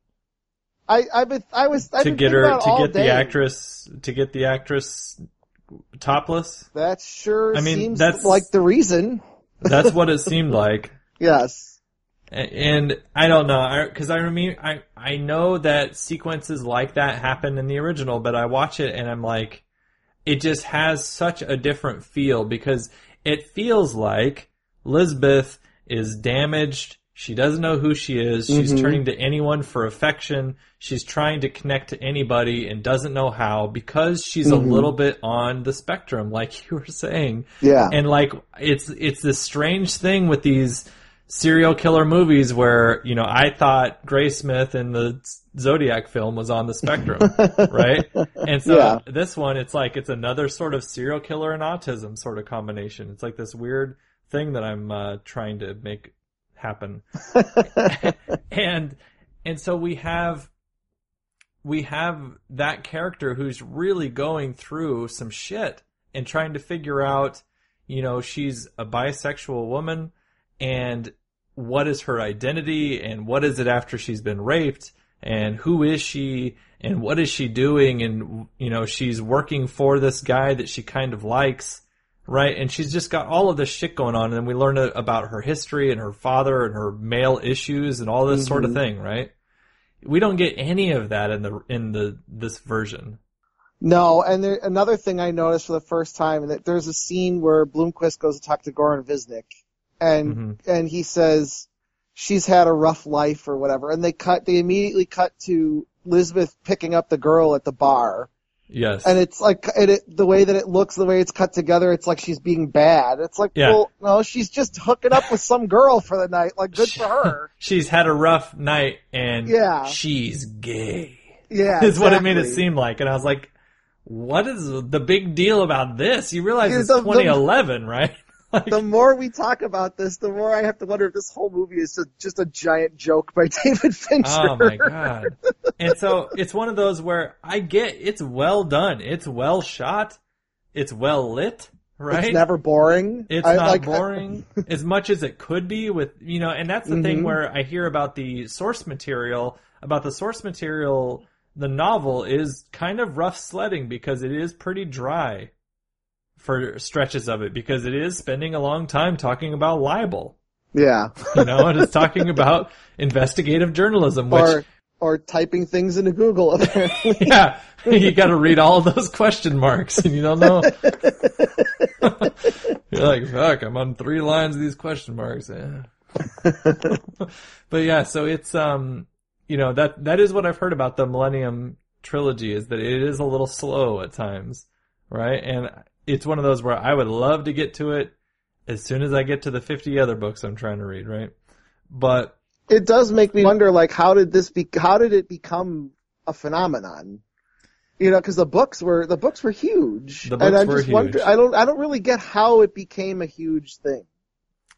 I I've been I was I've
to get
thinking
her to get the actress to get the actress topless.
That sure
I mean,
seems
that's-
like the reason.
That's what it seemed like.
Yes.
And I don't know, because I, remember, I I know that sequences like that happen in the original, but I watch it and I'm like, it just has such a different feel because it feels like Lisbeth is damaged. She doesn't know who she is. She's
Mhm.
turning to anyone for affection. She's trying to connect to anybody and doesn't know how because she's a
Mhm.
little bit on the spectrum, like you were saying
Yeah.
and like it's it's this strange thing with these serial killer movies where you know I thought Graysmith in the Zodiac film was on the spectrum, right? And so
Yeah.
this one, it's like it's another sort of serial killer and autism sort of combination. It's like this weird thing that I'm uh, trying to make happen, and and so we have we have that character who's really going through some shit and trying to figure out, you know, she's a bisexual woman and what is her identity and what is it after she's been raped and who is she and what is she doing? And you know she's working for this guy that she kind of likes right? And she's just got all of this shit going on. And then we learn about her history and her father and her male issues and all this sort of
Mhm.
thing right? We don't get any of that in the in the this version.
No, and there, another thing I noticed for the first time that there's a scene where Blomkvist goes to talk to Goran Visnjic, and
Mhm.
and he says she's had a rough life or whatever, and they cut they immediately cut to Lisbeth picking up the girl at the bar,
yes
and it's like and it, the way that it looks, the way it's cut together, it's like she's being bad. It's like,
Yeah.
well, no, she's just hooking up with some girl for the night. Like, good for her.
she's had a rough night and
Yeah.
she's gay
Yeah,
is what it made it seem like. And I was like, what is the big deal about this? You realize
Yeah,
it's
the- the-
2011, right? Like,
The more we talk about this, the more I have to wonder if this whole movie is just, just a giant joke by David Fincher.
oh my god. And so it's one of those where I get it's well done. It's well shot. It's well lit, right?
It's never boring.
It's
I,
not
like,
boring as much as it could be with, you know, and that's the thing
Mhm.
where I hear about the source material, about the source material, the novel is kind of rough sledding because it is pretty dry for stretches of it because it is spending a long time talking about libel,
yeah.
you know, and it's talking about investigative journalism, which
Or or typing things into Google. Apparently.
yeah, you got to read all of those question marks, and you don't know. You're like, fuck, I'm on three lines of these question marks. Yeah. but yeah, so it's um, you know that that is what I've heard about the Millennium trilogy is that it is a little slow at times, right? And it's one of those where I would love to get to it as soon as I get to the 50 other books I'm trying to read, right? But
it does make me wonder, like, how did this be? How did it become a phenomenon? You know, because the books were the books were huge,
The
and
books
I
were
just wonder.
huge.
I don't. I don't really get how it became a huge thing.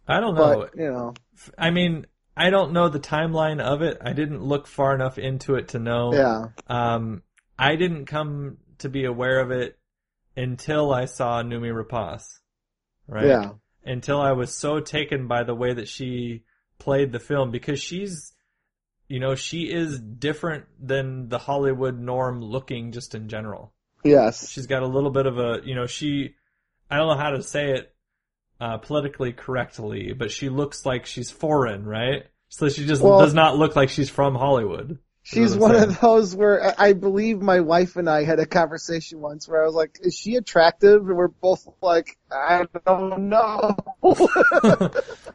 I don't know.
But you know,
I mean, I don't know the timeline of it. I didn't look far enough into it to know.
yeah,
Um, I didn't come to be aware of it until I saw Noomi Rapace. Right?
yeah,
Until I was so taken by the way that she played the film because she's, you know, she is different than the Hollywood norm looking just in general.
yes,
She's got a little bit of a, you know, she, I don't know how to say it, uh, politically correctly, but she looks like she's foreign, right? So she just
Well-
does not look like she's from Hollywood.
She's one
saying.
of those where I- believe my wife and I had a conversation once where I was like, "Is she attractive?" And we're both like, "I don't know."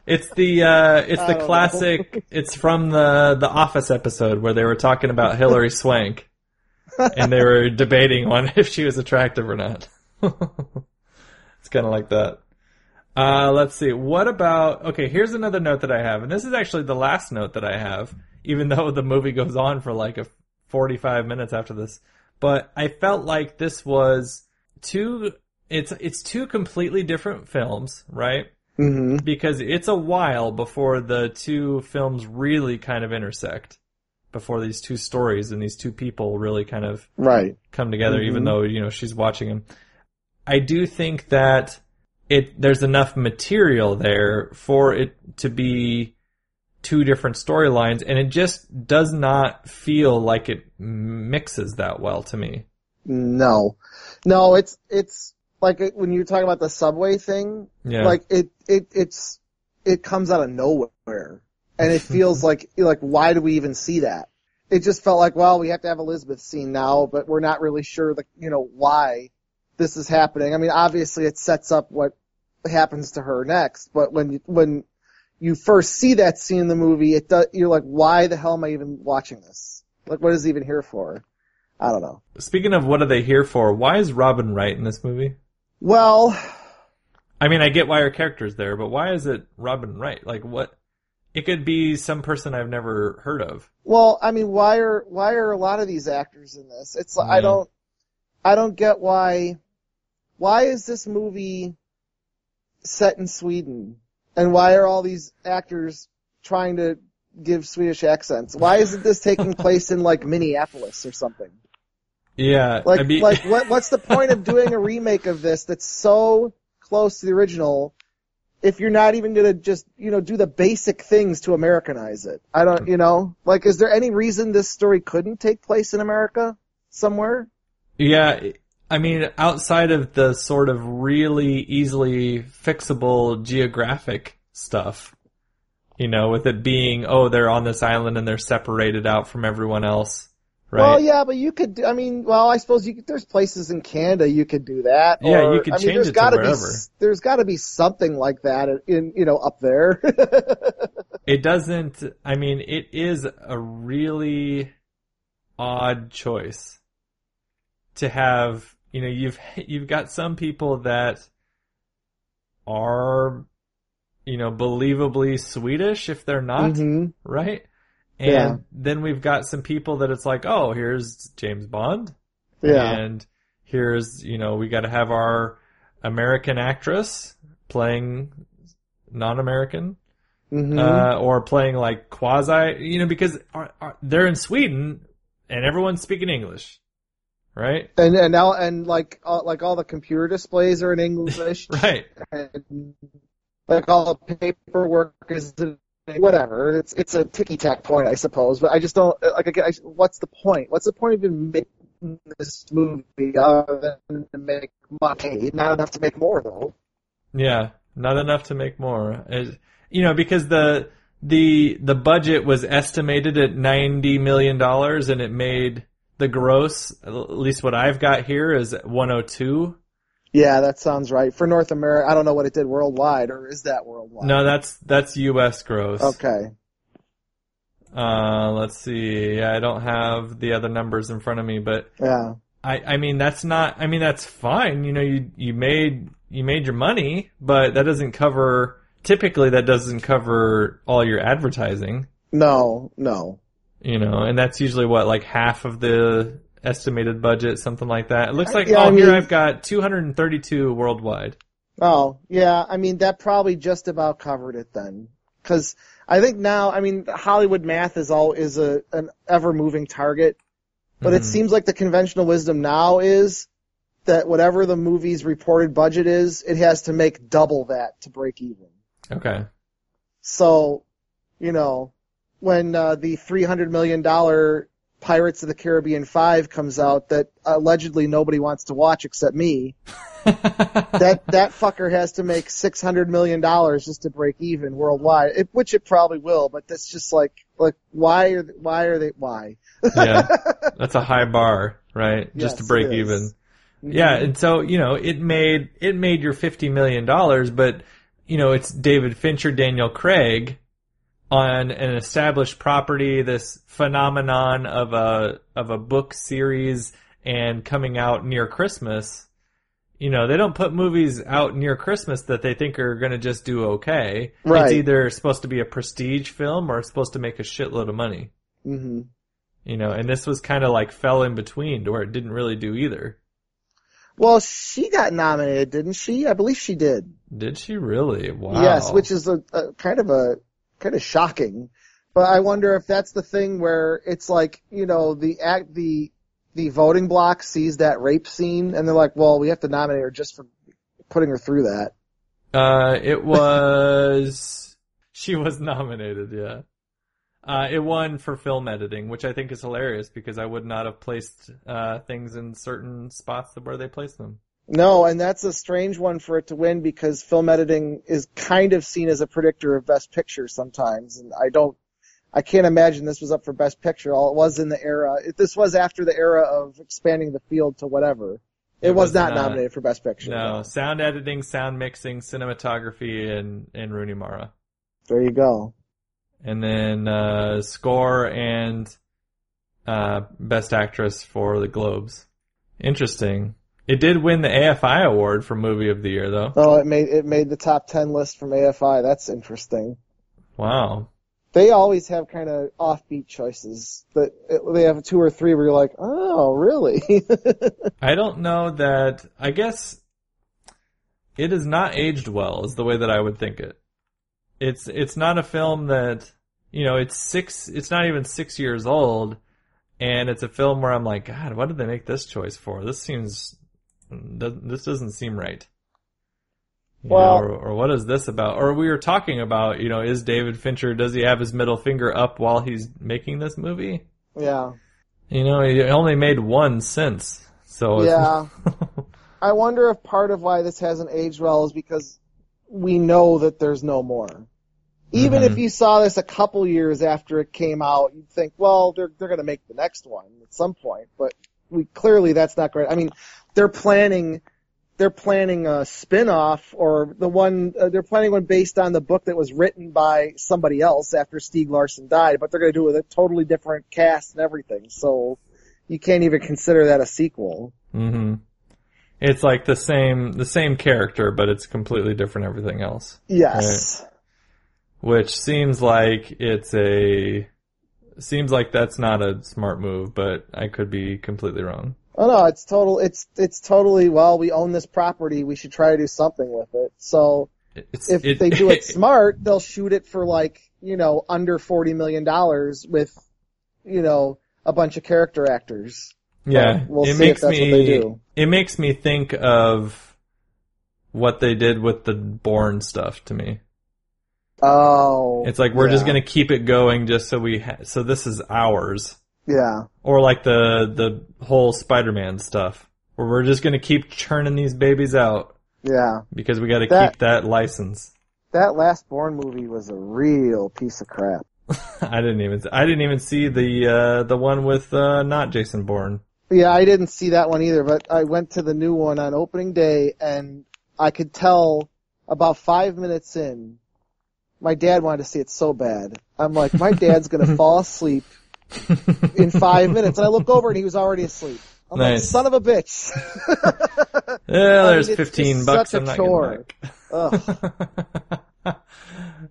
It's the uh, it's the
know.
classic. It's from the the Office episode where they were talking about Hilary Swank, and they were debating on if she was attractive or not. it's kind of like that. Uh, let's see. What about? Okay, here's another note that I have, and this is actually the last note that I have, even though the movie goes on for like a 45 minutes after this. But I felt like this was two, it's, it's two completely different films, right?
hmm
Because it's a while before the two films really kind of intersect, before these two stories and these two people really kind of
Right.
come together, even
Mhm.
though you know she's watching him. I do think that it there's enough material there for it to be two different storylines, and it just does not feel like it mixes that well to me.
No, no, it's it's like when you're talking about the subway thing,
Yeah,
like it it it's it comes out of nowhere, and it feels like like why do we even see that? It just felt like well we have to have Elizabeth scene now, but we're not really sure the you know why this is happening. I mean, obviously it sets up what happens to her next, but when you when you first see that scene in the movie, it does, you're like, why the hell am I even watching this? Like, what is it even here for? I don't know.
Speaking of what are they here for? Why is Robin Wright in this movie?
Well,
I mean, I get why her character's there, but why is it Robin Wright? Like, what? It could be some person I've never heard of.
Well, I mean, why are why are a lot of these actors in this? It's I
mm-hmm.
don't I don't get why why is this movie set in Sweden and why are all these actors trying to give Swedish accents? Why isn't this taking place in like Minneapolis or something?
Yeah,
Like
I mean,
like what what's the point of doing a remake of this that's so close to the original if you're not even gonna just, you know, do the basic things to Americanize it. I don't, you know, like, is there any reason this story couldn't take place in America somewhere?
Yeah, I mean, outside of the sort of really easily fixable geographic stuff, you know, with it being, oh, they're on this island and they're separated out from everyone else, right?
Well, yeah, but you could, do, I mean, well, I suppose you could, there's places in Canada you could do that.
Yeah,
or-
you could
I mean,
change
there's
it to
gotta
wherever.
Be, there's gotta be something like that in, you know, up there.
It doesn't, I mean, it is a really odd choice to have, you know, you've, you've got some people that are, you know, believably Swedish if they're not.
Mhm.
right? And
Yeah.
then we've got some people that it's like, oh, here's James Bond,
Yeah.
and here's you know we got to have our American actress playing non-American,
hmm
uh, or playing like quasi, you know, because they're in Sweden and everyone's speaking English, right?
and, and now, and like, all, like all the computer displays are in English.
Right.
and like all the paperwork is whatever. It's it's a ticky tack point, I suppose. But I just don't like. I, what's the point? What's the point of even making this movie other than to make money? Not enough to make more though.
Yeah, not enough to make more. It- you know, because the the the budget was estimated at ninety million dollars, and it made the gross. At least what I've got here is one hundred two.
Yeah, that sounds right. For North America, I don't know what it did worldwide, or is that worldwide?
No, that's that's U.S. gross.
Okay.
Uh, let's see. Yeah, I don't have the other numbers in front of me, but
Yeah.
I I mean that's not. I mean that's fine. You know, you you made you made your money, but that doesn't cover. Typically, that doesn't cover all your advertising.
No. No.
You know, and that's usually what like half of the estimated budget, something like that. It looks like
Yeah,
oh,
I
here I've got 232 worldwide.
Oh, yeah. I mean, that probably just about covered it then. Cause I think now, I mean, Hollywood math is all, is a, an ever moving target. But it
Mhm.
seems like the conventional wisdom now is that whatever the movie's reported budget is, it has to make double that to break even.
Okay.
So, you know, when uh, the $300 million Pirates of the Caribbean 5 comes out that allegedly nobody wants to watch except me, that that fucker has to make six hundred million dollars just to break even worldwide, it, which it probably will. But that's just like like why are th- why are they why?
yeah, that's a high bar, right? Just to break
it
even.
is.
Yeah, and so you know, it made it made your 50 million dollars, but you know, it's David Fincher, Daniel Craig on an established property, this phenomenon of a of a book series and coming out near Christmas. You know, they don't put movies out near Christmas that they think are going to just do okay.
Right.
It's either supposed to be a prestige film or it's supposed to make a shitload of money.
hmm
You know, and this was kind of like fell in between to where it didn't really do either.
Well, she got nominated, didn't she? I believe she did.
Did she really? Wow.
Yes, which is a, a kind of a kind of shocking. But I wonder if that's the thing where it's like, you know, the act, the the voting block sees that rape scene and they're like, well, we have to nominate her just for putting her through that.
Uh, it was she was nominated. Yeah. Uh, it won for film editing, which I think is hilarious because I would not have placed uh, things in certain spots where they placed them.
No, and that's a strange one for it to win because film editing is kind of seen as a predictor of best picture sometimes, and I don't, I can't imagine this was up for best picture. All it was in the era, if this was after the era of expanding the field to whatever. It,
It
was,
was
not,
not.
nominated for best picture.
No, sound editing, sound mixing, cinematography, and and Rooney Mara,
There you go.
and then uh, score and uh, best actress for the Globes. Interesting. It did win the AFI award for movie of the year, though.
Oh, it made it made the top ten list from AFI. That's interesting.
Wow.
They always have kind of offbeat choices. That they have two or three where you're like, oh, really?
I don't know that. I guess it is not aged well, is the way that I would think it. It's it's not a film that you know. It's six. It's not even six years old, and it's a film where I'm like, God, what did they make this choice for? This seems this doesn't seem right. You know, or, or what is this about? Or we were talking about, you know, is David Fincher does he have his middle finger up while he's making this movie?
yeah.
You know, he only made one since, so
Yeah. I wonder if part of why this hasn't aged well is because we know that there's no more. Even
Mhm.
if you saw this a couple years after it came out, you'd think, well, they're they're going to make the next one at some point. But we clearly that's not great. I mean, they're planning they're planning a spin-off or the one uh, they're planning one based on the book that was written by somebody else after Stieg Larsson died, but they're going to do it with a totally different cast and everything. So you can't even consider that a sequel.
hmm It's like the same the same character, but it's completely different everything else.
Yes.
Which seems like it's a seems like that's not a smart move, but I could be completely wrong.
Oh no, it's total. It's it's totally. Well, we own this property. We should try to do something with it. So
It's,
if
it-
they do it smart, they'll shoot it for like you know under forty million dollars with you know a bunch of character actors.
yeah,
we'll
it
see if
makes
that's
me
what they do.
it makes me think of what they did with the Bourne stuff to me.
Oh,
It's like we're just gonna keep it going just so we ha- so this is ours.
Yeah.
Or like the the whole Spider-Man stuff, where we're just gonna keep churning these babies out
Yeah,
because we got to keep that license.
that last Bourne movie was a real piece of crap.
I didn't even I didn't even see the uh, the one with uh, not Jason Bourne.
Yeah, I didn't see that one either, but I went to the new one on opening day and I could tell about five minutes in, my dad wanted to see it so bad. I'm like, my dad's gonna fall asleep in five minutes. And I look over and he was already asleep. I'm like,
Nice.
son of a bitch.
Yeah, there's
it's
15
just
bucks.
such a
I'm not
chore.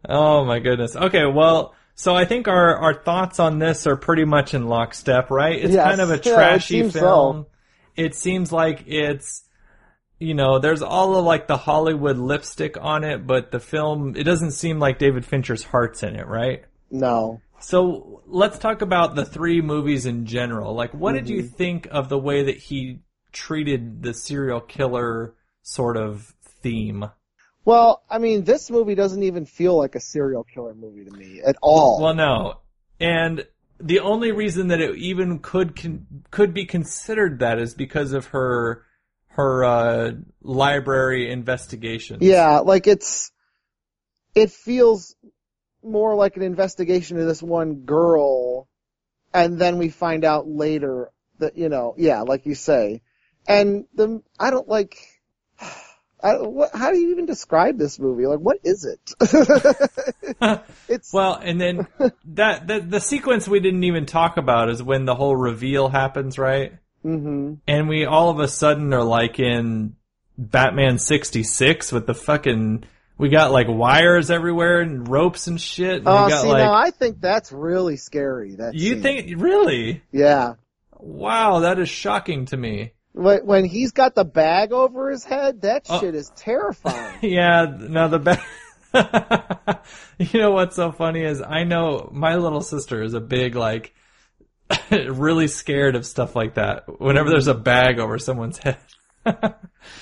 oh my goodness. Okay, well, so I think our our thoughts on this are pretty much in lockstep, right? It's
Yes.
kind of a
Yeah,
trashy
so.
film. It seems like it's you know, there's all of like the Hollywood lipstick on it, but the film it doesn't seem like David Fincher's heart's in it, right?
No.
So let's talk about the three movies in general. Like, what did you think of the way that he treated the serial killer sort of theme?
Well, I mean, this movie doesn't even feel like a serial killer movie to me at all.
Well, no, and the only reason that it even could con- could be considered that is because of her her uh, library investigation.
Yeah, like it's it feels more like an investigation of this one girl and then we find out later that you know, yeah, like you say. And the I don't like I, what, how do you even describe this movie? Like, what is it? it's
Well, and then that the, the sequence we didn't even talk about is when the whole reveal happens, right?
hmm
and we all of a sudden are like in Batman 66 with the fucking we got like wires everywhere and ropes and shit. And
Oh,
we got
see,
like
now I think that's really scary. That
you
scene.
think really?
Yeah.
Wow, that is shocking to me.
When when he's got the bag over his head, that
Oh.
shit is terrifying.
Yeah, no, the best. you know what's so funny is I know my little sister is a big like really scared of stuff like that. Whenever there's a bag over someone's head.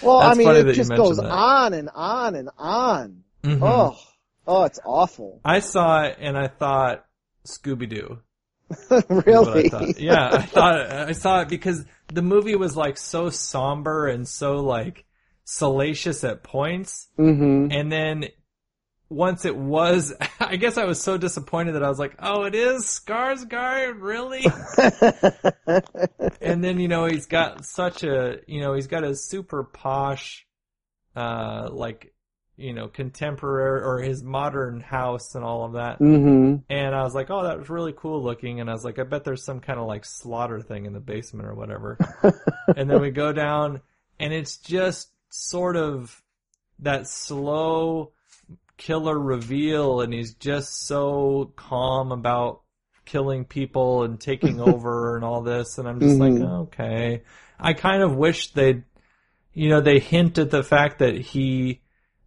Well, I mean, it just goes
that.
on and on and on.
Mhm.
Oh, oh, it's awful.
I saw it and I thought Scooby Doo. what I
really?
thought. Yeah, I thought I saw it because the movie was like so somber and so like salacious at points,
hmm
and then once it was, I guess I was so disappointed that I was like, "Oh, it is Skarsgård, really?" And then you know he's got such a you know he's got a super posh, uh, like you know contemporary or his modern house and all of that.
hmm
And I was like, oh, that was really cool looking. And I was like, I bet there's some kind of like slaughter thing in the basement or whatever. and then we go down and it's just sort of that slow killer reveal. And he's just so calm about killing people and taking over and all this. And I'm just like,
Mhm.
okay. I kind of wish they'd, you know, they hint at the fact that he,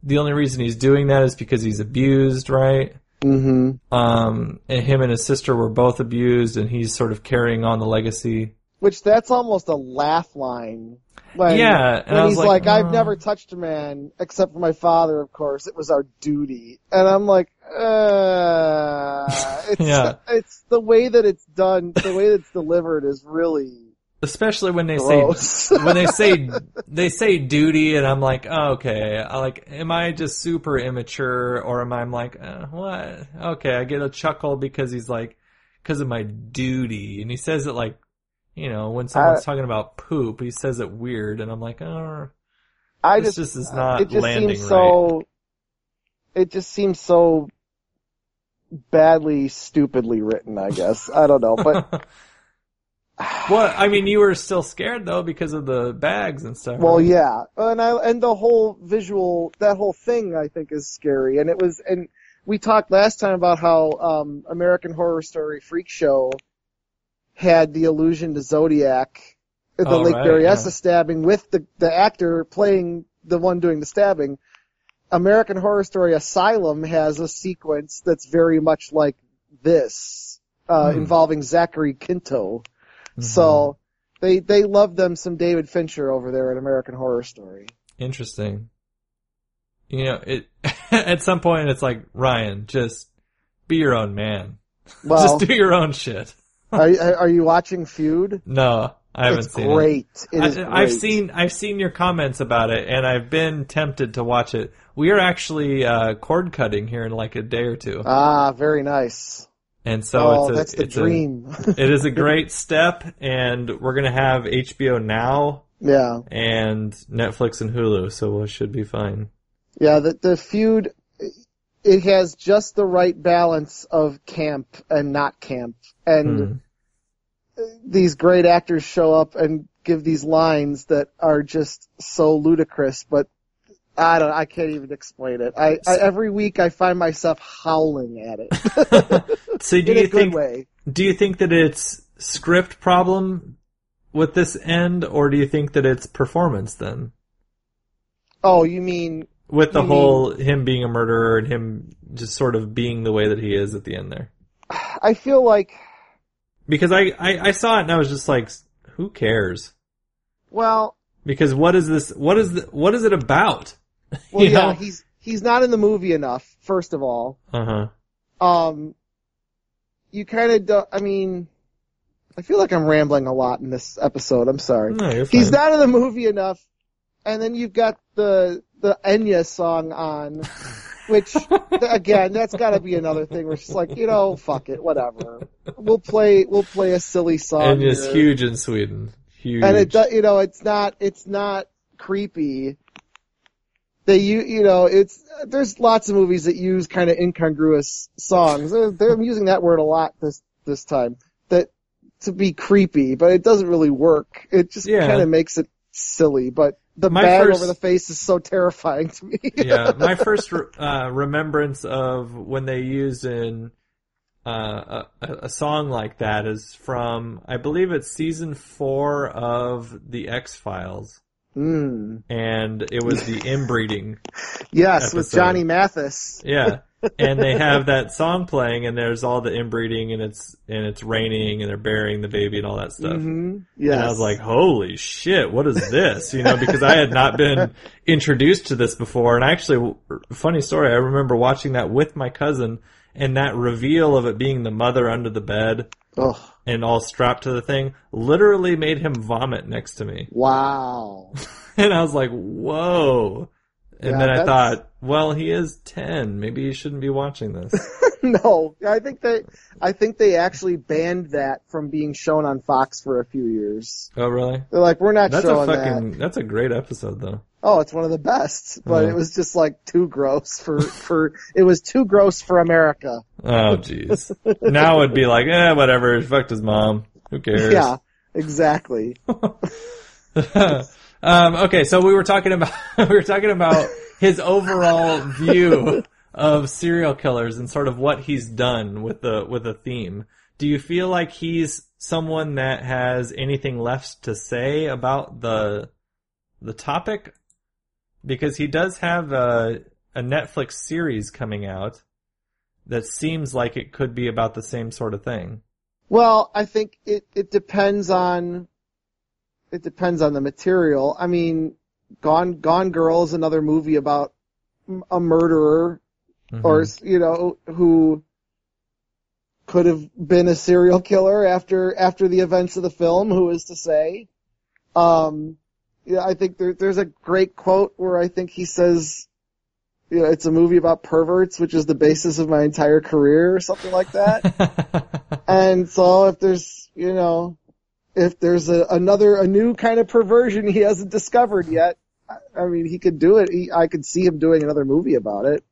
the only reason he's doing that is because he's abused, right?
hmm
um, and him and his sister were both abused, and he's sort of carrying on the legacy.
Which that's almost a laugh line. When,
Yeah, and
when he's
like,
like, I've
uh.
never touched a man except for my father, of course. It was our duty. And I'm like, uh, it's,
Yeah.
it's the way that it's done, the way that it's delivered is really
Especially when they
gross.
say when they say they say duty, and I'm like, oh, okay, I like, am I just super immature, or am I like, uh, what? Okay, I get a chuckle because he's like, because of my duty, and he says it like, you know, when someone's
I-
talking about poop, he says it weird, and I'm like, oh,
I
this
just,
just is not
it just
landing
seems so, it just seems so badly, stupidly written, I guess. I don't know, but
Well, I mean, you were still scared though because of the bags and stuff.
Well,
right?
yeah, and I and the whole visual, that whole thing, I think is scary. And it was, and we talked last time about how um, American Horror Story Freak Show had the allusion to Zodiac, the
Oh,
Lake
right,
Berryessa
yeah.
stabbing with the the actor playing the one doing the stabbing. American Horror Story Asylum has a sequence that's very much like this, uh,
Hmm.
involving Zachary Quinto.
Mhm.
So they they love them some David Fincher over there at American Horror Story.
interesting. You know, it at some point it's like Ryan, just be your own man.
Well,
just do your own shit.
Are, are you watching Feud?
No, I haven't
it's
seen it.
great. It
I, I've seen I've seen your comments about it, and I've been tempted to watch it. We are actually uh, cord cutting here in like a day or two,
Ah, very nice.
and so
oh,
it's a,
that's the
it's a-
dream.
it is a great step, and we're gonna have HBO now
yeah,
and Netflix and Hulu, so it should be fine.
yeah. The the Feud, it has just the right balance of camp and not camp, and
Hmm.
these great actors show up and give these lines that are just so ludicrous, but. I don't. I can't even explain it. I, I every week I find myself howling at it.
So do you think
way.
do you think that it's script problem with this end, or do you think that it's performance then?
Oh, you mean
With the whole him being a murderer and him just sort of being the way that he is at the end there.
I feel like
Because I, I, I saw it and I was just like, who cares?
well,
Because what is this? What is the, what is it about?
well
You
yeah,
know?
he's he's not in the movie enough. First of all,
Uh huh.
um, you kind of do. I mean, I feel like I'm rambling a lot in this episode. I'm sorry.
No, you're fine.
He's not in the movie enough, and then you've got the the Enya song on, which again, that's got to be another thing. Where it's just like, you know, fuck it, whatever. We'll play we'll play a silly song.
and it's
here.
huge in Sweden. Huge.
and it do, you know it's not it's not creepy they you you know it's there's lots of movies that use kind of incongruous songs they're, they're using that word a lot this this time that to be creepy but it doesn't really work it just
Yeah.
kind of makes it silly but the
My
bag
first-
over the face is so terrifying to me
yeah, my first uh, remembrance of when they used in uh, a, a song like that is from, I believe it's season four of The X Files,
Mm.
and it was the inbreeding.
Yes, with Johnny Mathis.
Yeah. And they have that song playing, and there's all the inbreeding, and it's and it's raining, and they're burying the baby, and all that stuff.
hmm Yes.
And I was like, "Holy shit, what is this?" You know, because I had not been introduced to this before. And actually, funny story, I remember watching that with my cousin, and that reveal of it being the mother under the bed
oh,
and all strapped to the thing literally made him vomit next to me.
wow.
And I was like, "Whoa." And
Yeah,
then I
that's-
thought, well, he is 10. Maybe he shouldn't be watching this.
no, I think they, I think they actually banned that from being shown on Fox for a few years.
oh, really?
They're like, we're not
showing. A fucking,
that.
that's a great episode though.
Oh, it's one of the best, but
Yeah.
it was just like too gross for for. It was too gross for America.
Oh, jeez. now it'd be like, eh, whatever. He fucked his mom. Who cares?
Yeah, exactly.
um, okay, so we were talking about we were talking about his overall view of serial killers and sort of what he's done with the with the theme. Do you feel like he's someone that has anything left to say about the the topic? Because he does have a a Netflix series coming out that seems like it could be about the same sort of thing.
Well, I think it it depends on it depends on the material. I mean, Gone Gone Girl is another movie about a murderer
Mhm.
or you know who could have been a serial killer after after the events of the film. Who is to say? Um, yeah, I think there, there's a great quote where I think he says, you know, it's a movie about perverts, which is the basis of my entire career, or something like that. and so if there's, you know, if there's a, another, a new kind of perversion he hasn't discovered yet, I, I mean, he could do it. He, I could see him doing another movie about it.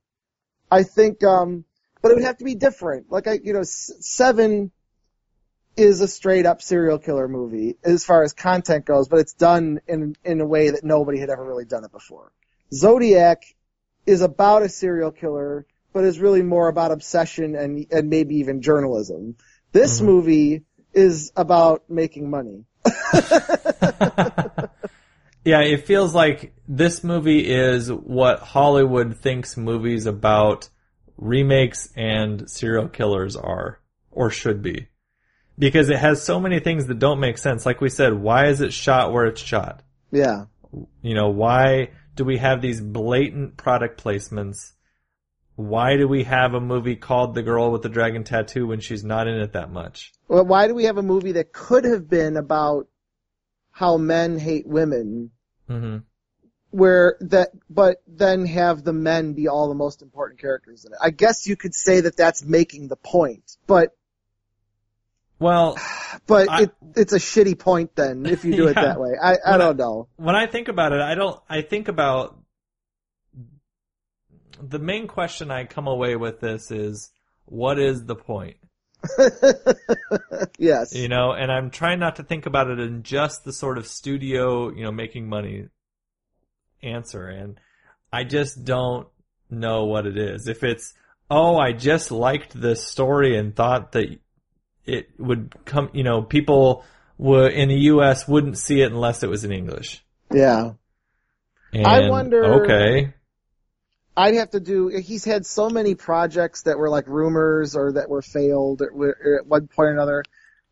I think, um, but it would have to be different. Like I, you know, S- Seven is a straight up serial killer movie as far as content goes, but it's done in, in a way that nobody had ever really done it before. Zodiac is about a serial killer, but is really more about obsession and, and maybe even journalism. This
Mhm.
movie is about making money.
yeah, it feels like this movie is what Hollywood thinks movies about remakes and serial killers are, or should be. Because it has so many things that don't make sense. Like we said, why is it shot where it's shot?
Yeah.
You know, why do we have these blatant product placements? Why do we have a movie called The Girl with the Dragon Tattoo when she's not in it that much?
Well, why do we have a movie that could have been about how men hate women
hmm
where that, but then have the men be all the most important characters in it. I guess you could say that that's making the point, but,
Well,
but
I-
it, it's a shitty point then if you do it that way. I, I
When I-
don't know.
when I think about it, I don't. I think about the main question I come away with this is what is the point?
yes.
You know, and I'm trying not to think about it in just the sort of studio, you know, making money answer, and I just don't know what it is. If it's oh, I just liked this story and thought that it would come, you know, people would in the U.S. wouldn't see it unless it was in English.
Yeah.
And,
I wonder-
Okay.
I'd have to do. He's had so many projects that were like rumors or that were failed at, one point or another.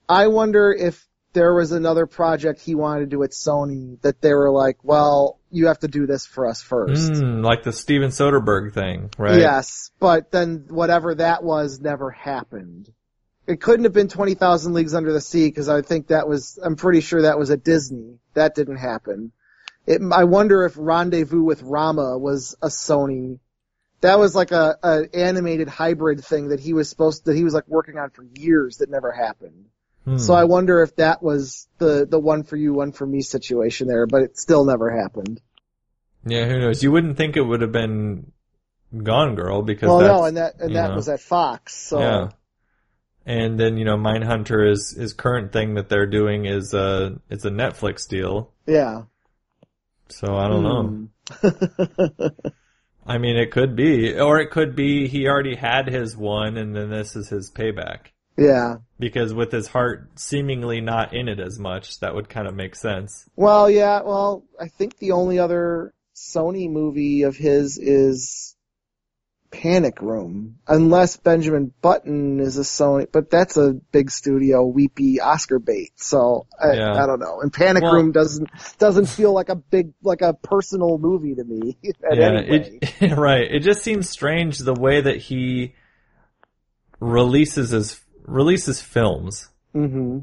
I wonder if there was another project he wanted to do at Sony that they were like, "Well, you have to do this for us first.
Mm, like the Steven Soderbergh thing, right?
Yes, but then whatever that was never happened. It couldn't have been Twenty Thousand Leagues Under the Sea because I think that was. I'm pretty sure that was at Disney. That didn't happen. It, I wonder if Rendezvous with Rama was a Sony. That was like a, a animated hybrid thing that he was supposed that he was like working on for years that never happened.
Hmm.
So I wonder if that was the the one for you, one for me situation there, but it still never happened.
yeah, who knows? You wouldn't think it would have been Gone Girl because
Well, no, and that and that
know.
was at Fox. So
yeah. And then you know, Mindhunter is his current thing that they're doing is a it's a Netflix deal.
yeah.
So I don't know.
Hmm.
I mean, it could be, or it could be he already had his one, and then this is his payback.
Yeah.
Because with his heart seemingly not in it as much, that would kind of make sense.
Well, yeah. Well, I think the only other Sony movie of his is Panic Room, unless Benjamin Button is a Sony, but that's a big studio, weepy Oscar bait. So I,
Yeah.
I don't know. And Panic
Well-
Room doesn't doesn't feel like a big like a personal movie to me. At
yeah, it right. It just seems strange the way that he releases his releases films.
hmm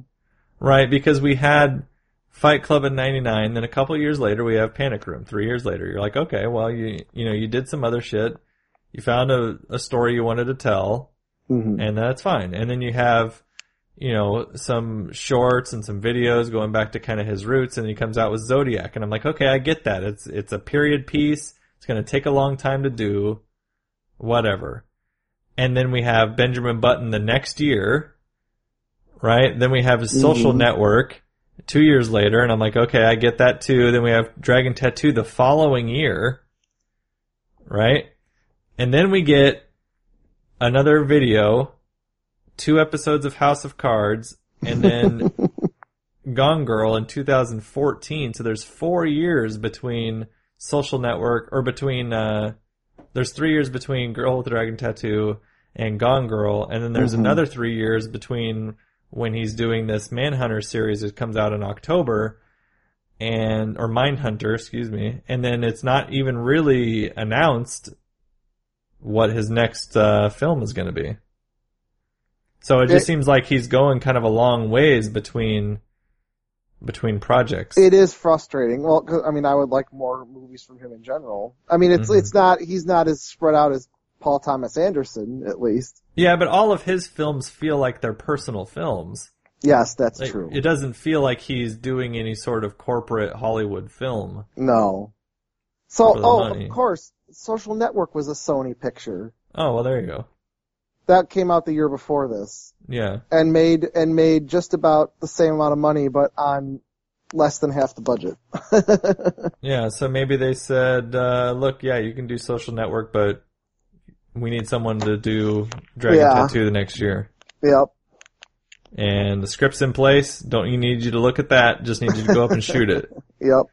Right, because we had Fight Club in '99, then a couple years later we have Panic Room. Three years later, you're like, okay, well, you you know, you did some other shit. You found a, a story you wanted to tell,
hmm
and that's fine. And then you have, you know, some shorts and some videos going back to kind of his roots, and he comes out with Zodiac, and I'm like, okay, I get that. It's it's a period piece. It's going to take a long time to do, whatever. And then we have Benjamin Button the next year, right? Then we have his social
Mhm.
network two years later, and I'm like, okay, I get that too. Then we have Dragon Tattoo the following year, right? And then we get another video, two episodes of House of Cards, and then Gone Girl in 2014. So there's four years between Social Network, or between, uh, there's three years between Girl with the Dragon Tattoo and Gone Girl, and then there's
Mhm.
another three years between when he's doing this Manhunter series that comes out in October, and, or Mindhunter, excuse me, and then it's not even really announced what his next uh, film is going to be. So it just
It-
seems like he's going kind of a long ways between between projects.
It is frustrating. Well, 'cause, I mean, I would like more movies from him in general. I mean, it's
Mhm.
it's not he's not as spread out as Paul Thomas Anderson, at least.
yeah, but all of his films feel like they're personal films.
Yes, that's
Like,
true.
It doesn't feel like he's doing any sort of corporate Hollywood film.
No. So, oh,
money.
of course, Social Network was a Sony picture
Oh well, there you go.
that came out the year before this
Yeah,
and made and made just about the same amount of money, but on less than half the budget.
yeah. So maybe they said, uh, "Look, yeah, you can do Social Network, but we need someone to do Dragon
Yeah.
Tattoo the next year."
yep.
And the script's in place. Don't you need you to look at that? Just need you to go up and shoot it.
Yep.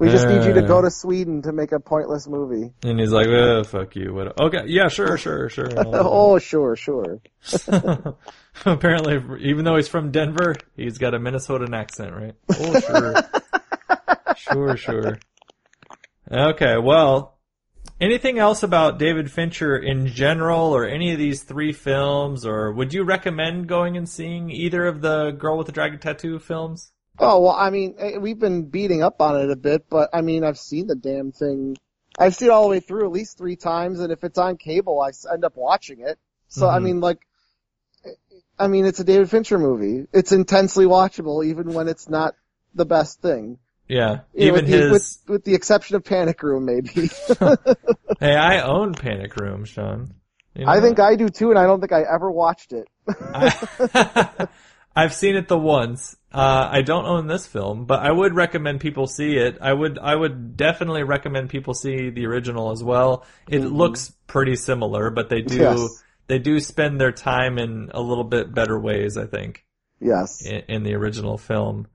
We just need you to
Uh.
go to Sweden to make a pointless movie.
And he's like, oh, fuck you. What? Okay, yeah, sure, sure, sure.
oh, sure, sure.
Apparently, even though he's from Denver, he's got a Minnesotan accent, right? Oh, sure. sure, sure. Okay, well, anything else about David Fincher in general or any of these three films, or would you recommend going and seeing either of the Girl with the Dragon Tattoo films?
Oh well, I mean, eh, we've been beating up on it a bit, but I mean, I've seen the damn thing. I've seen it all the way through at least three times, and if it's on cable, I end up watching it. So I
Mhm.
mean, like, eh, I mean, it's a David Fincher movie. It's intensely watchable, even when it's not the best thing.
Yeah,
You know,
even
with the,
his.
with, with the exception of Panic Room, maybe.
Hey, I own Panic Room, Sean. You
I think
that?
I do too, and I don't think I ever watched it.
I, I've seen it the once. Uh, I don't own this film, but I would recommend people see it. I would, I would definitely recommend people see the original as well. It
Mhm.
looks pretty similar, but they do,
Yes.
they do spend their time in a little bit better ways, I think,
Yes.
in, in the original film.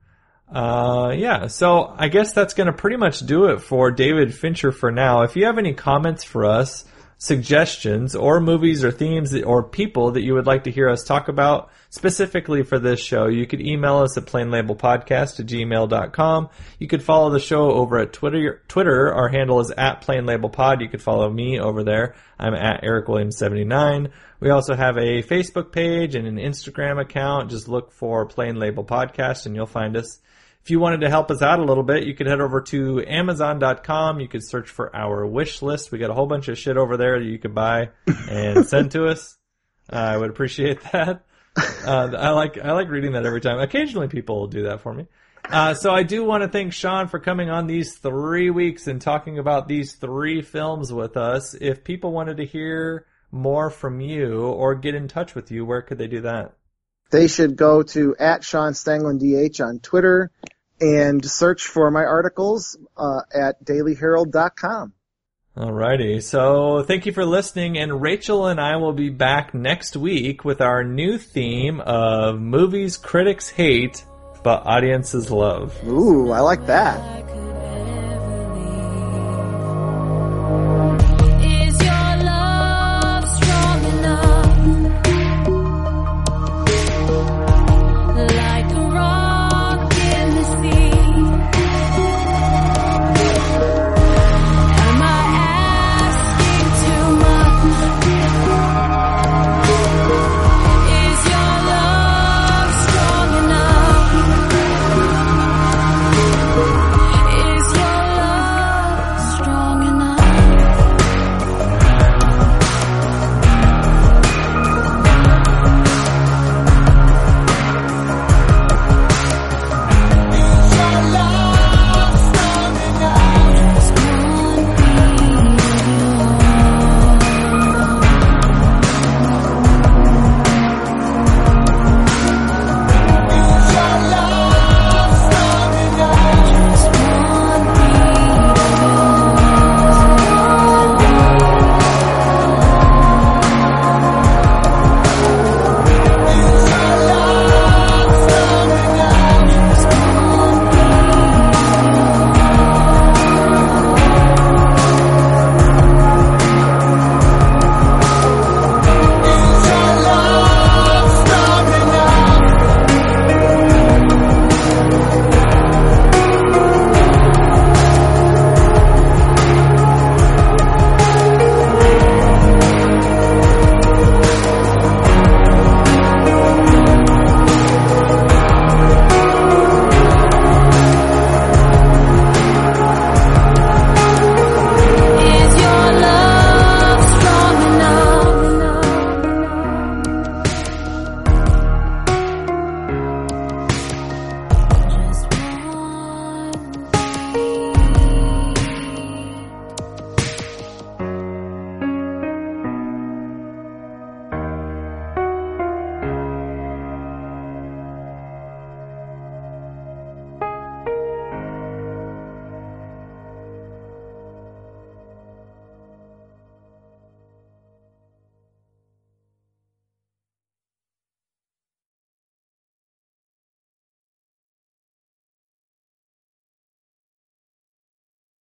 Uh, yeah, so I guess that's gonna pretty much do it for David Fincher for now. If you have any comments for us, suggestions, or movies or themes or people that you would like to hear us talk about specifically for this show, you could email us at plainlabelpodcast at gmail.com. You could follow the show over at Twitter. Twitter, our handle is at plainlabelpod. You could follow me over there. I'm at Eric Williams 79. We also have a Facebook page and an Instagram account. Just look for Plain Label Podcast and you'll find us. If you wanted to help us out a little bit, you could head over to Amazon.com. You could search for our wish list. We got a whole bunch of shit over there that you could buy and send to us. Uh, I would appreciate that. Uh, I like I like reading that every time. Occasionally, people will do that for me. Uh, so I do want to thank Sean for coming on these three weeks and talking about these three films with us. If people wanted to hear more from you or get in touch with you, where could they do that?
They should go to at Sean Stangland DH on Twitter and search for my articles uh, at dailyherald.com.
Alrighty, so thank you for listening, and Rachel and I will be back next week with our new theme of movies critics hate, but audiences love.
Ooh, I like that.